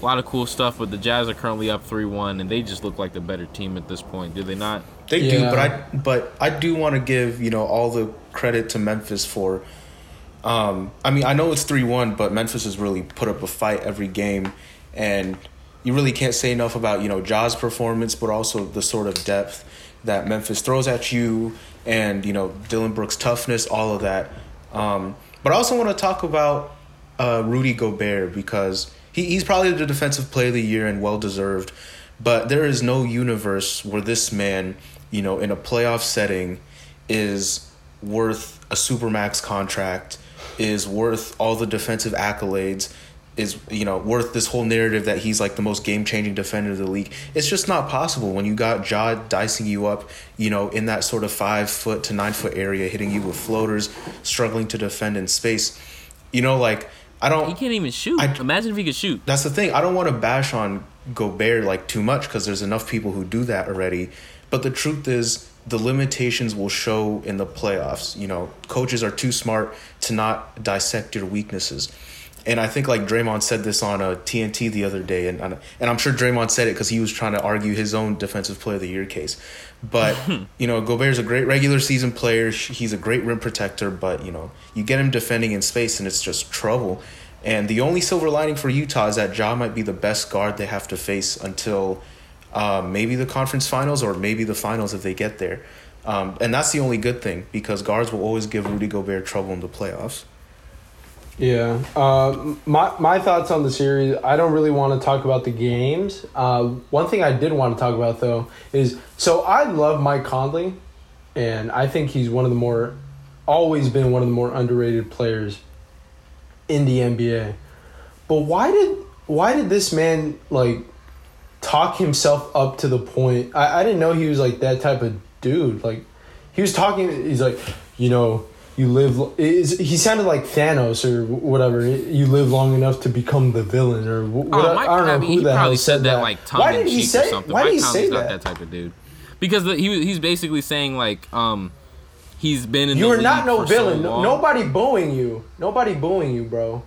A lot of cool stuff, but the Jazz are currently up 3 1, and they just look like the better team at this point, do they not? They do, but I but I do want to give you know all the credit to Memphis for. Um, I mean, I know it's three one, but Memphis has really put up a fight every game, and you really can't say enough about you know Ja's performance, but also the sort of depth that Memphis throws at you, and you know Dillon Brooks' toughness, all of that. Um, but I also want to talk about uh, Rudy Gobert because he, he's probably the defensive player of the year and well deserved. But there is no universe where this man, you know, in a playoff setting, is worth a supermax contract, is worth all the defensive accolades, is you know worth this whole narrative that he's like the most game changing defender of the league. It's just not possible when you got Ja dicing you up, you know, in that sort of five foot to nine foot area, hitting you with floaters, struggling to defend in space. You know, like I don't. He can't even shoot. I- Imagine if he could shoot. That's the thing. I don't want to bash on Gobert like too much because there's enough people who do that already. But the truth is, the limitations will show in the playoffs. You know, coaches are too smart to not dissect your weaknesses. And I think like Draymond said this on a TNT the other day, and and I'm sure Draymond said it because he was trying to argue his own defensive player of the year case. But you know, Gobert's a great regular season player. He's a great rim protector, but you know, you get him defending in space, and it's just trouble. And the only silver lining for Utah is that Ja might be the best guard they have to face until uh, maybe the conference finals or maybe the finals if they get there. Um, and that's the only good thing because guards will always give Rudy Gobert trouble in the playoffs. Yeah. Uh, my my thoughts on the series. I don't really want to talk about the games. Uh, one thing I did want to talk about though is so I love Mike Conley, and I think he's one of the more, always been one of the more underrated players in the NBA. But why did why did this man like talk himself up to the point? I, I didn't know he was like that type of dude. Like he was talking. He's like, you know, you live. Is he sounded like Thanos or whatever? You live long enough to become the villain or wh- what? Oh, Mike, I don't know I mean, who he the probably hell said that, like tongue Why did he say? or something. Why Mike did he say not that? that type of dude. Because the, he he's basically saying like um he's been in You are not no so villain. No- Nobody booing you. Nobody booing you, bro.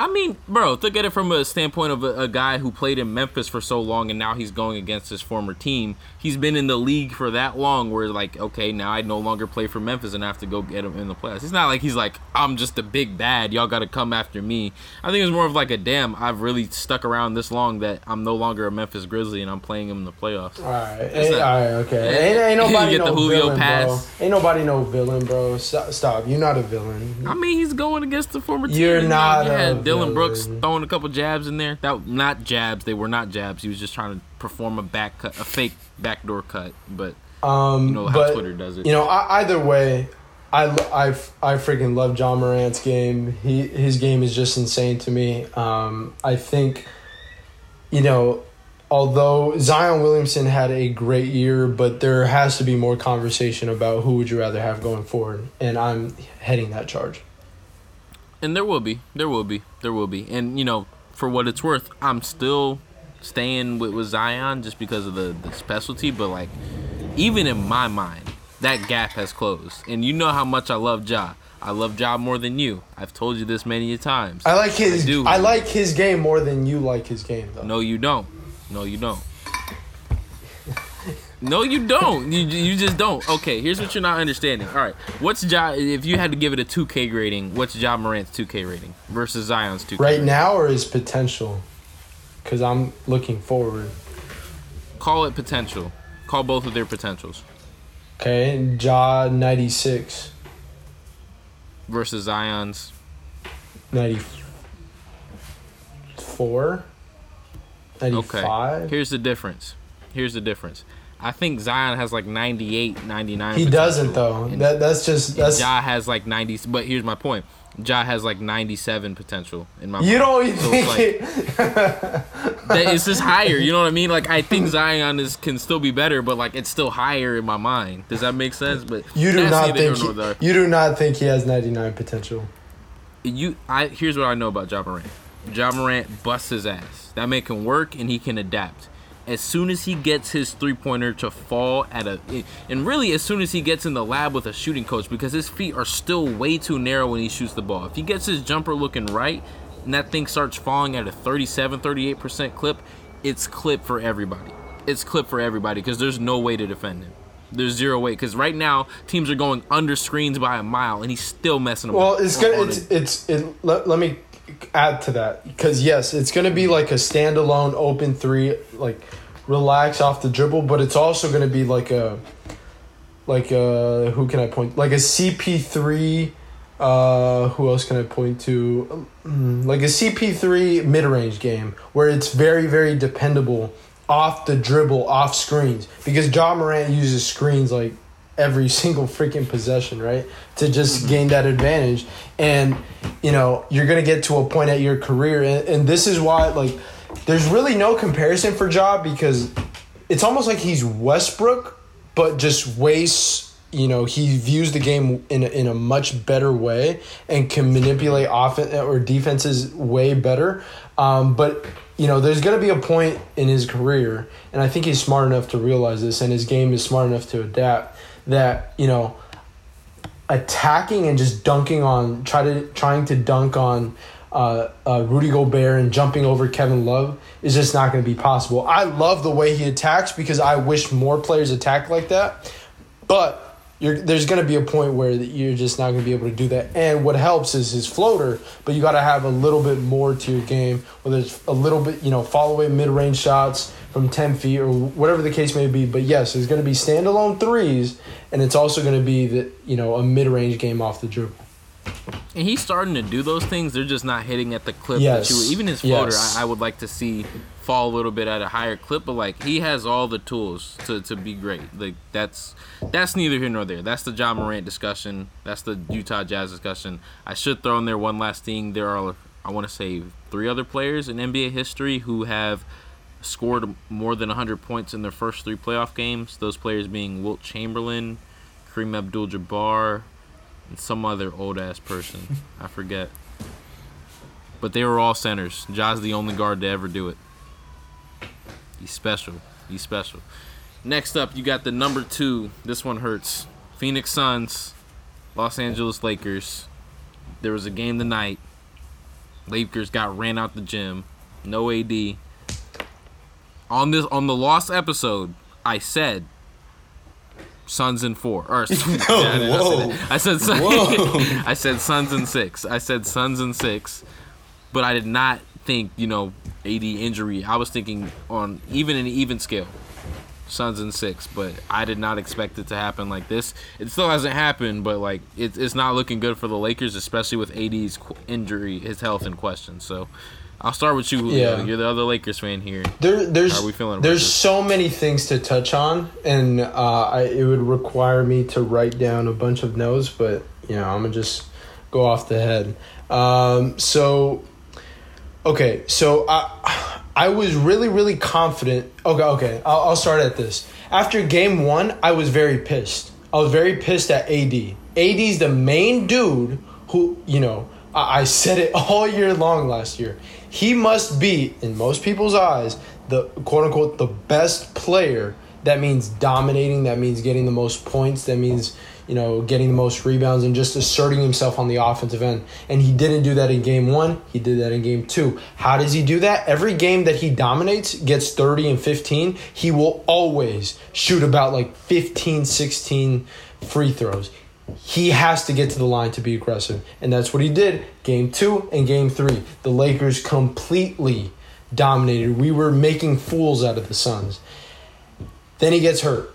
I mean, bro, look at it from a standpoint of a, a guy who played in Memphis for so long and now he's going against his former team. He's been in the league for that long where, like, okay, now I no longer play for Memphis and I have to go get him in the playoffs. It's not like he's like, I'm just a big bad. Y'all got to come after me. I think it's more of like a damn, I've really stuck around this long that I'm no longer a Memphis Grizzly and I'm playing him in the playoffs. All right, ain't, not- all right, okay. Ain't, ain't nobody get no the Julio villain, pass. bro. Ain't nobody no villain, bro. Stop, stop. You're not a villain. I mean, he's going against the former team. You're not a Dillon Brooks villain. throwing a couple jabs in there. That not jabs. They were not jabs. He was just trying to perform a back cut, a fake backdoor cut. But Um, You know how but, Twitter does it. You know, I, either way, I, I, I freaking love Ja Morant's game. He his game is just insane to me. Um, I think, you know, although Zion Williamson had a great year, but there has to be more conversation about who would you rather have going forward, and I'm heading that charge. And there will be, there will be, there will be, and you know, for what it's worth, I'm still staying with, with Zion just because of the the specialty. But like, even in my mind, that gap has closed, and you know how much I love Ja. I love Ja more than you. I've told you this many a times. I like his. I do. I like his game more than you like his game, though. No, you don't. No, you don't. No, you don't. You, you just don't. Okay, here's what you're not understanding. All right, what's Ja? If you had to give it a 2K rating, what's Ja Morant's 2K rating versus Zion's 2K? Right rating? now, or his potential? Because I'm looking forward. Call it potential. Call both of their potentials Okay, Ja 96, versus Zion's. 94, 95. Okay. Here's the difference. Here's the difference. I think Zion has like 98, 99. He doesn't though. and- That that's just that's. Ja has like 90, but here's my point. Ja has like 97 potential in my you mind. don't So think it's like, that it's just higher. You know what I mean? Like I think Zion is can still be better, but like it's still higher in my mind. Does that make sense? But You do not think he, you do not think he has 99 potential. you. I here's what I know about Ja Morant. Ja Morant busts his ass. That man can work and he can adapt. As soon as he gets his three pointer to fall at a, and really as soon as he gets in the lab with a shooting coach, because his feet are still way too narrow when he shoots the ball. If he gets his jumper looking right, and that thing starts falling at a 37, 38% clip, it's clip for everybody. It's clip for everybody because there's no way to defend him. There's zero way because right now teams are going under screens by a mile and he's still messing them Well, up it's on- gonna it's it. it's it. Let, let me add to that because yes, it's gonna be like a standalone open three, like relax off the dribble, but it's also gonna be like a like a who can I point like a CP three. Uh, who else can I point to? Mm, Like a CP3 mid range game where it's very, very dependable off the dribble, off screens. Because Ja Morant uses screens like every single freaking possession, right? To just gain that advantage. And, you know, you're going to get to a point at your career. And, and this is why, like, there's really no comparison for Ja because it's almost like he's Westbrook, but just wastes. You know, he views the game in a, in a much better way and can manipulate offense or defenses way better. Um, but you know, there's going to be a point in his career, and I think he's smart enough to realize this, and his game is smart enough to adapt. That you know, attacking and just dunking on try to trying to dunk on uh, uh, Rudy Gobert and jumping over Kevin Love is just not going to be possible. I love the way he attacks because I wish more players attack like that, but. There's going to be a point where you're just not going to be able to do that. And what helps is his floater, but you got to have a little bit more to your game, whether it's a little bit, you know, follow away mid range shots from 10 feet or whatever the case may be. But yes, there's going to be standalone threes, and it's also going to be the, you know, a mid range game off the dribble. And he's starting to do those things. They're just not hitting at the clip Yes. that you. Even his floater, Yes. I, I would like to see fall a little bit at a higher clip. But like he has all the tools to, to be great. Like that's that's neither here nor there. That's the Ja Morant discussion. That's the Utah Jazz discussion. I should throw in there one last thing. There are I want to say three other players in NBA history who have scored more than 100 points in their first three playoff games. Those players being Wilt Chamberlain, Kareem Abdul-Jabbar, and some other old ass person. I forget. But they were all centers. Ja's the only guard to ever do it. He's special. He's special. Next up, you got the number two. This one hurts. Phoenix Suns, Los Angeles Lakers. There was a game tonight. Lakers got ran out the gym. No AD. On this on the lost episode, I said Suns in four. Or Yeah, I didn't say that. I said Sun- I said Suns in six. I said Suns in six. But I did not think, you know, AD injury. I was thinking on even an even scale. Suns in six, but I did not expect it to happen like this. It still hasn't happened, but like it, it's not looking good for the Lakers, especially with AD's qu- injury, his health in question. So I'll start with you. Julio. Yeah. You're the other Lakers fan here. There, there's How are we feeling there's so many things to touch on, and uh, I, it would require me to write down a bunch of notes. But you know, I'm gonna just go off the head. Um, so, okay, so I I was really really confident. Okay, okay, I'll, I'll start at this. After game one, I was very pissed. I was very pissed at AD. AD's the main dude who you know. I I said it all year long last year. He must be, in most people's eyes, the quote unquote the best player. That means dominating. That means getting the most points. That means you know getting the most rebounds and just asserting himself on the offensive end. And he didn't do that in game one. He did that in game two. How does he do that? Every game that he dominates, gets 30 and 15, he will always shoot about like 15, 16 free throws he has to get to the line to be aggressive. And that's what he did game two and game three. The Lakers completely dominated. We were making fools out of the Suns. Then he gets hurt.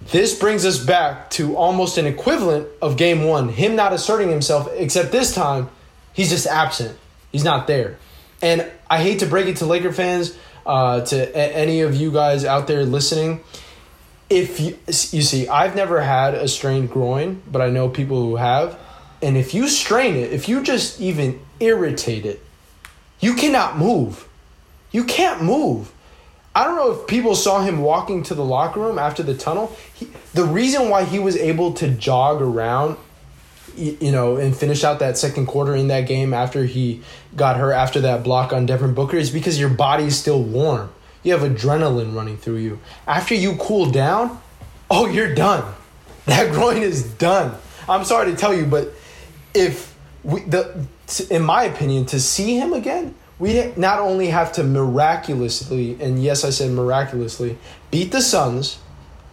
This brings us back to almost an equivalent of game one. Him not asserting himself, except this time, he's just absent. He's not there. And I hate to break it to Laker fans, uh, to a- any of you guys out there listening if you you see i've never had a strained groin but i know people who have. And if you strain it if you just even irritate it you cannot move. You can't move. I don't know if people saw him walking to the locker room after the tunnel. He, the reason why he was able to jog around you know, and finish out that second quarter in that game after he got hurt after that block on Devin Booker is because your body is still warm. You have adrenaline running through you. After you cool down, oh, you're done. That groin is done. I'm sorry to tell you, but if we the in my opinion to see him again, we not only have to miraculously and yes, I said miraculously beat the Suns,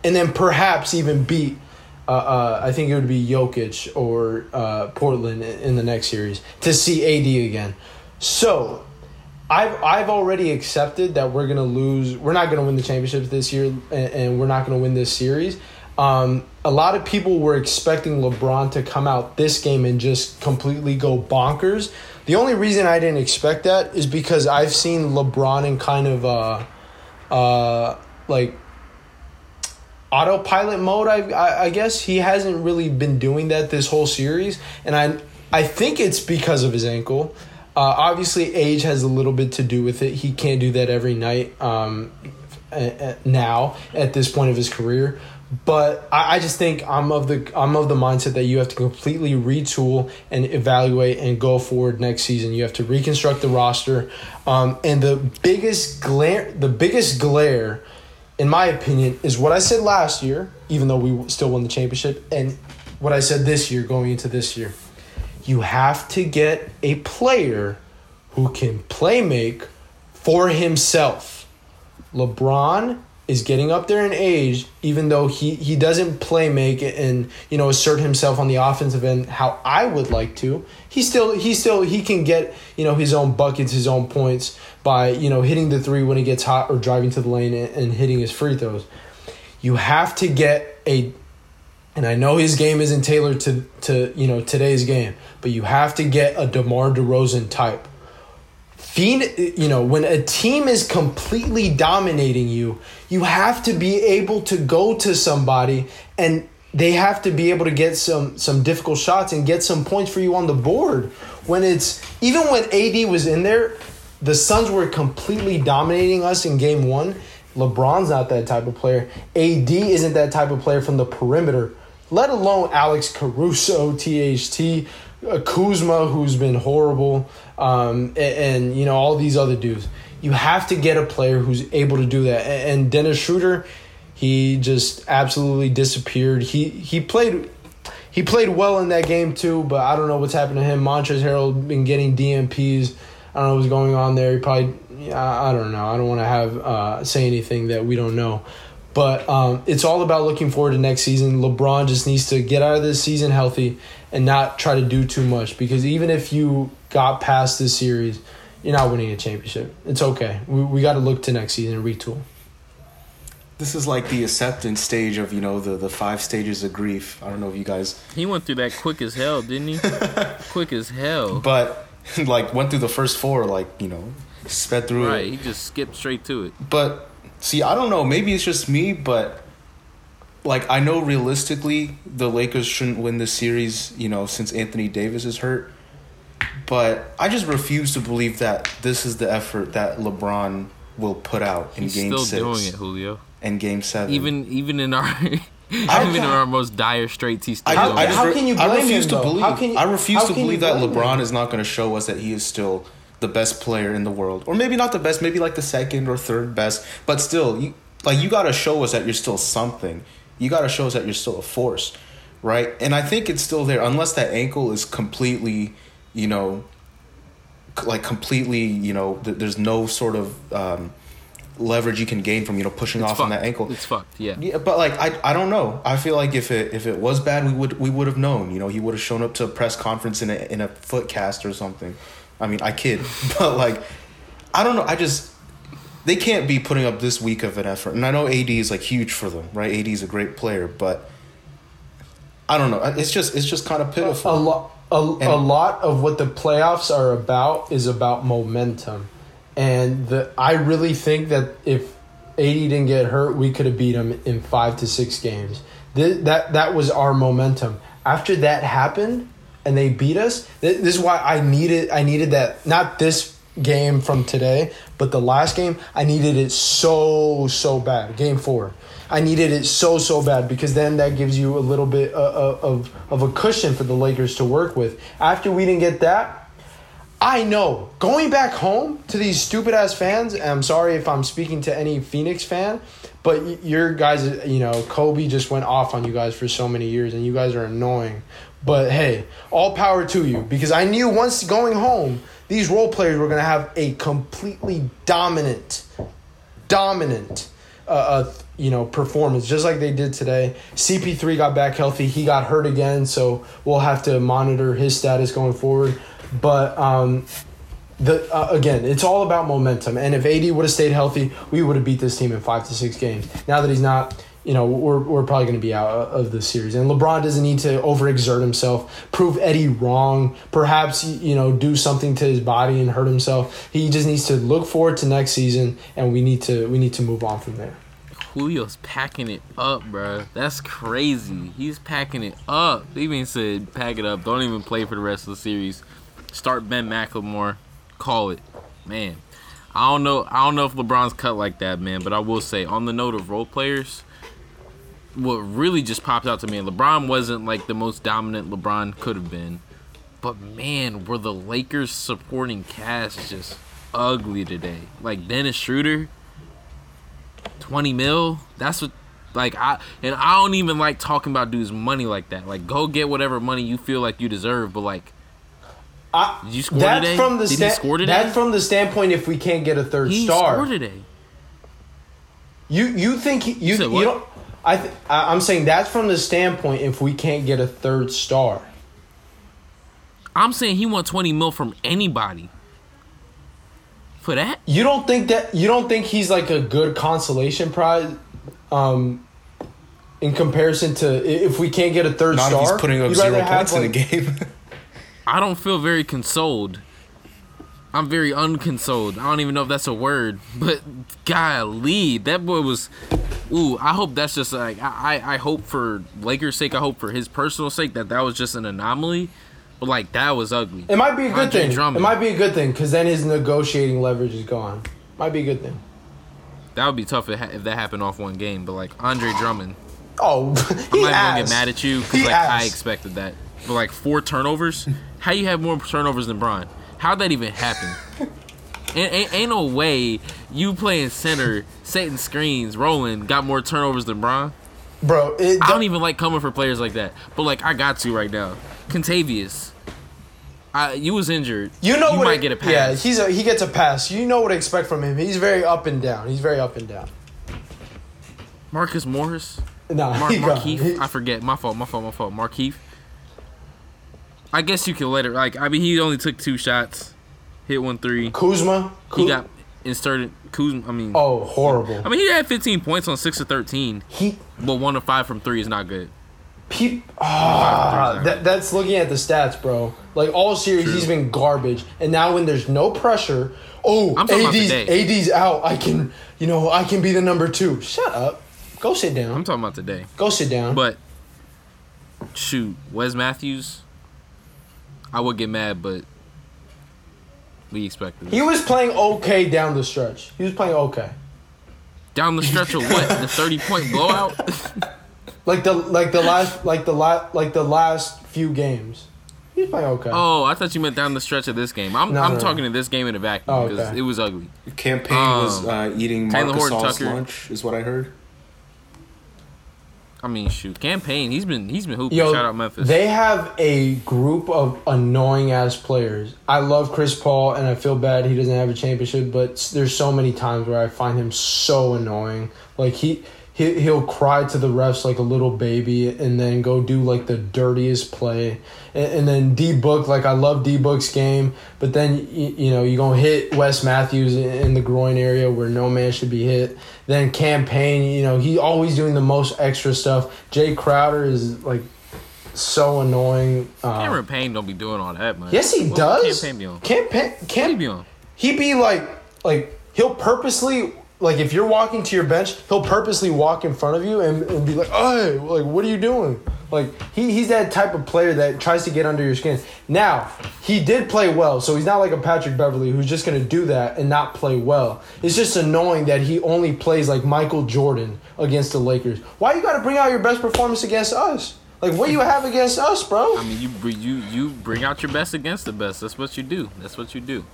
and then perhaps even beat. Uh, uh, I think it would be Jokic or uh, Portland in in the next series to see AD again. So I've I've already accepted that we're gonna lose. We're not gonna win the championships this year, and, and we're not gonna win this series. Um, a lot of people were expecting LeBron to come out this game and just completely go bonkers. The only reason I didn't expect that is because I've seen LeBron in kind of uh, uh, like autopilot mode. I, I I guess he hasn't really been doing that this whole series, and I I think it's because of his ankle. Uh, obviously, age has a little bit to do with it. He can't do that every night um, now at this point of his career. But I, I just think I'm of the I'm of the mindset that you have to completely retool and evaluate and go forward next season. You have to reconstruct the roster, um, and the biggest glare the biggest glare in my opinion, is what I said last year, even though we still won the championship, and what I said this year going into this year. You have to get a player who can play make for himself. LeBron is getting up there in age, even though he, he doesn't play make and you know assert himself on the offensive end how I would like to. He still he still he can get you know his own buckets, his own points by you know hitting the three when he gets hot or driving to the lane and, and hitting his free throws. You have to get a and I know his game isn't tailored to to you know today's game, but you have to get a DeMar DeRozan type. You know, when a team is completely dominating you, you have to be able to go to somebody and they have to be able to get some some difficult shots and get some points for you on the board. When it's even when AD was in there, the Suns were completely dominating us in game 1. LeBron's not that type of player. AD isn't that type of player from the perimeter, let alone Alex Caruso, THT, Kuzma, who's been horrible, um, and, and, you know all these other dudes. You have to get a player who's able to do that. And, Dennis Schroeder, he just absolutely disappeared. He he played. He played well in that game too, but I don't know what's happened to him. Montrezl Harrell been getting DNPs. I don't know what's going on there. He probably, I I don't know. I don't want to have uh, say anything that we don't know. But um, it's all about looking forward to next season. LeBron just needs to get out of this season healthy and not try to do too much because even if you got past this series, you're not winning a championship. It's okay. We, we got to look to next season and retool. This is like the acceptance stage of you know the the five stages of grief. I don't know if you guys, He went through that quick as hell, didn't he? quick as hell. but like went through the first four, like you know, sped through Right, it. Right, he just skipped straight to it. But see, I don't know. Maybe it's just me, but like I know realistically, the Lakers shouldn't win this series. You know, since Anthony Davis is hurt. But I just refuse to believe that this is the effort that LeBron will put out in He's Game still Six doing it, Julio. and Game Seven. Even even in our even in our most dire straits, he's still I, doing I it. just How can you I blame refuse him, to though? believe. How can you- I refuse how to can you believe that LeBron him? is not going to show us that he is still the best player in the world, or maybe not the best, maybe like the second or third best, but still, you like you got to show us that you're still something. You got to show us that you're still a force, right? And I think it's still there, unless that ankle is completely, you know, like completely, you know, th- there's no sort of um, leverage you can gain from you know pushing It's off on that ankle. It's fucked. Yeah. Yeah, but like I, I don't know. I feel like if it if it was bad, we would we would have known. You know, he would have shown up to a press conference in a in a foot cast or something. I mean, I kid, but like, I don't know. I just they can't be putting up this week of an effort. And I know AD is like huge for them, right? AD is a great player, but I don't know. It's just it's just kind of pitiful. a lot a, a lot of what the playoffs are about is about momentum and the i really think that if AD didn't get hurt we could have beat him in five to six games Th- that that was our momentum after that happened and they beat us th- this is why i needed i needed that not this game from today but the last game i needed it so so bad game four I needed it so so bad because then that gives you a little bit uh, uh, of of a cushion for the Lakers to work with. After we didn't get that, I know going back home to these stupid ass fans. I'm sorry if I'm speaking to any Phoenix fan, but your guys, you know, Kobe just went off on you guys for so many years, and you guys are annoying. But hey, all power to you. Because I knew once going home, these role players were gonna have a completely dominant dominant uh, uh you know performance just like they did today. Cp3 got back healthy. He got hurt again so we'll have to monitor his status going forward. But um the uh, again it's all about momentum. And if ad would have stayed healthy we would have beat this team in five to six games. Now that he's not you know we're, we're probably going to be out of the series and lebron doesn't need to overexert himself prove eddie wrong perhaps you know do something to his body and hurt himself he just needs to look forward to next season and we need to we need to move on from there Julio's packing it up, bro. That's crazy. He's packing it up. He even said, "Pack it up. Don't even play for the rest of the series. Start Ben McLemore. Call it, man." I don't know. I don't know if LeBron's cut like that, man. But I will say, on the note of role players, what really just popped out to me, LeBron wasn't like the most dominant LeBron could have been, but man, were the Lakers supporting cast just ugly today? Like Dennis Schroeder. 20 mil that's what like i and i don't even like talking about dudes money like that like go get whatever money you feel like you deserve but like I, Did you score that's today? from the Did he sta- score today? that's from the standpoint if we can't get a third he star scored today You you think he, you you don't? I th- I- I'm saying that's from the standpoint if we can't get a third star. i'm saying he want 20 mil from anybody for that You don't think that you don't think he's like a good consolation prize, um, in comparison to if we can't get a third Not star. if he's putting up You'd zero have, points in a game. i don't feel very consoled i'm very unconsoled i don't even know if that's a word but golly that boy was ooh i hope that's just like i i I hope for lakers sake i hope for his personal sake that that was just an anomaly but like that was ugly It might be a good Andre thing. Drummond. It might be a good thing because then his negotiating leverage is gone. Might be a good thing. That would be tough if, if that happened off one game. But like Andre Drummond, Oh, he I'm not even get mad at you because like I expected that. But like four turnovers, how you have more turnovers than Bron? How'd that even happen? ain't, ain't, ain't no way you playing center, setting screens, rolling, got more turnovers than Bron. bro. It, I don't even like coming for players like that. But like I got to right now. Kentavious, I, you was injured. You know you what? might it- get a pass. Yeah, he's a, he gets a pass. You know what to expect from him. He's very up and down. He's very up and down. Marcus Morris. He gone. Markieff. I forget. My fault. My fault. My fault. Markieff. I guess you can let it. Like I mean, he only took two shots, hit one three. Kuzma. He got inserted. Kuzma. I mean, Oh, horrible. I mean, he had 15 points on six of 13, He but one of five from three is not good. Peep, ah, that, that's looking at the stats, bro. Like all series, True. he's been garbage, and now when there's no pressure, oh, I'm AD's. AD's out. I can, you know, I can be the number two. Shut up. Go sit down. I'm talking about today. Go sit down. But shoot, Wes Matthews, I would get mad, but we expected he it. was playing okay down the stretch. He was playing okay. Down the stretch of what? The 30 point blowout? Like the like the last like the last like the last few games. He's playing okay. oh, I thought you meant down the stretch of this game. I'm, No, I'm no, no. talking to this game in a vacuum Oh, because okay. it was ugly. Cam Payne was Um, uh, eating Marcus Horton lunch, is what I heard. I mean, shoot, Cam Payne. He's been he's been hooping. Yo, Shout out Memphis. They have a group of annoying ass players. I love Chris Paul, and I feel bad he doesn't have a championship. But there's so many times where I find him so annoying. Like he. He, he'll cry to the refs like a little baby and then go do like the dirtiest play and, and then d book like i love d book's game but then you, you know you're gonna hit wes matthews in, the groin area where no man should be hit then Cam Payne you know he always doing the most extra stuff Jae Crowder is like so annoying. Uh, Cameron Payne don't be doing all that, man. yes, he What does. Cam Payne be on? Cam Payne, he can be on? he be like like he'll purposely like if you're walking to your bench, he'll purposely walk in front of you and, and be like, "Hey, like what are you doing?" Like he, he's that type of player that tries to get under your skin. Now he did play well, so he's not like a Patrick Beverley who's just gonna do that and not play well. It's just annoying that he only plays like Michael Jordan against the Lakers. Why you got to bring out your best performance against us? Like what do you have against us, bro? I mean, you you you bring out your best against the best. That's what you do. That's what you do.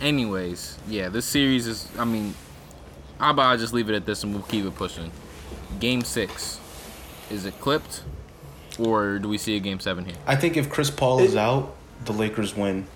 Anyways, yeah, this series is. I mean, how about I just leave it at this and we'll keep it pushing. Game six, is it clipped, or do we see a game seven here? I think if Chris Paul is out, the Lakers win.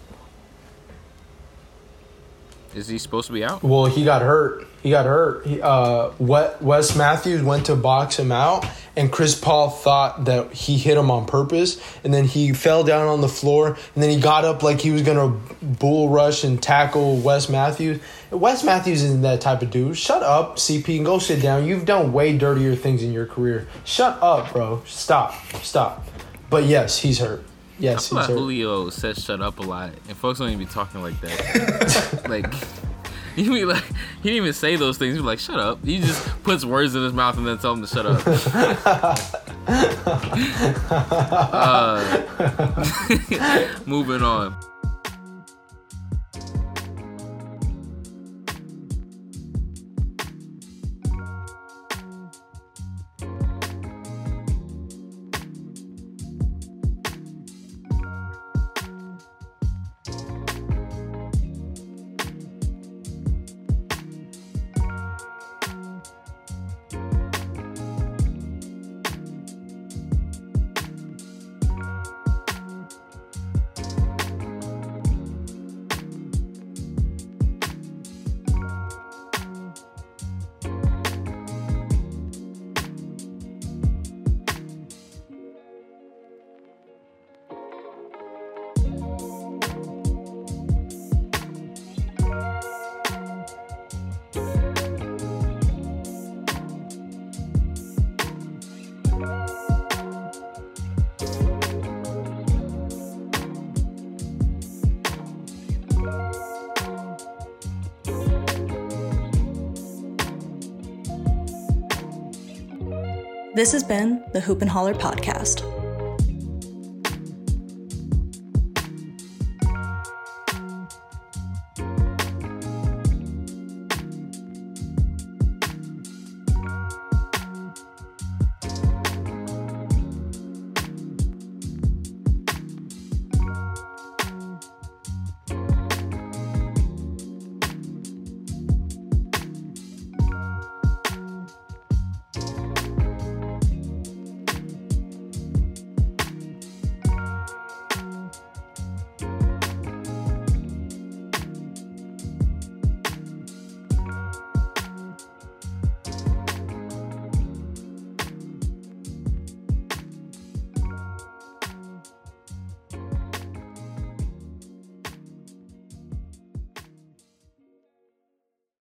Is he supposed to be out? Well, he got hurt. He got hurt. He, uh, Wes Wes Matthews went to box him out, and Chris Paul thought that he hit him on purpose, and then he fell down on the floor, and then he got up like he was gonna bull rush and tackle Wes Matthews. Wes Matthews isn't that type of dude. Shut up, CP, and go sit down. You've done way dirtier things in your career. Shut up, bro. Stop. Stop. But yes, he's hurt. I Yes, feel he's like hurt. Julio says "shut up" a lot, and folks don't even be talking like that. like, he be like, he didn't even say those things. He be like, "Shut up." He just puts words in his mouth and then tell him to shut up. uh, moving on. This has been the Hoop and Holler Podcast.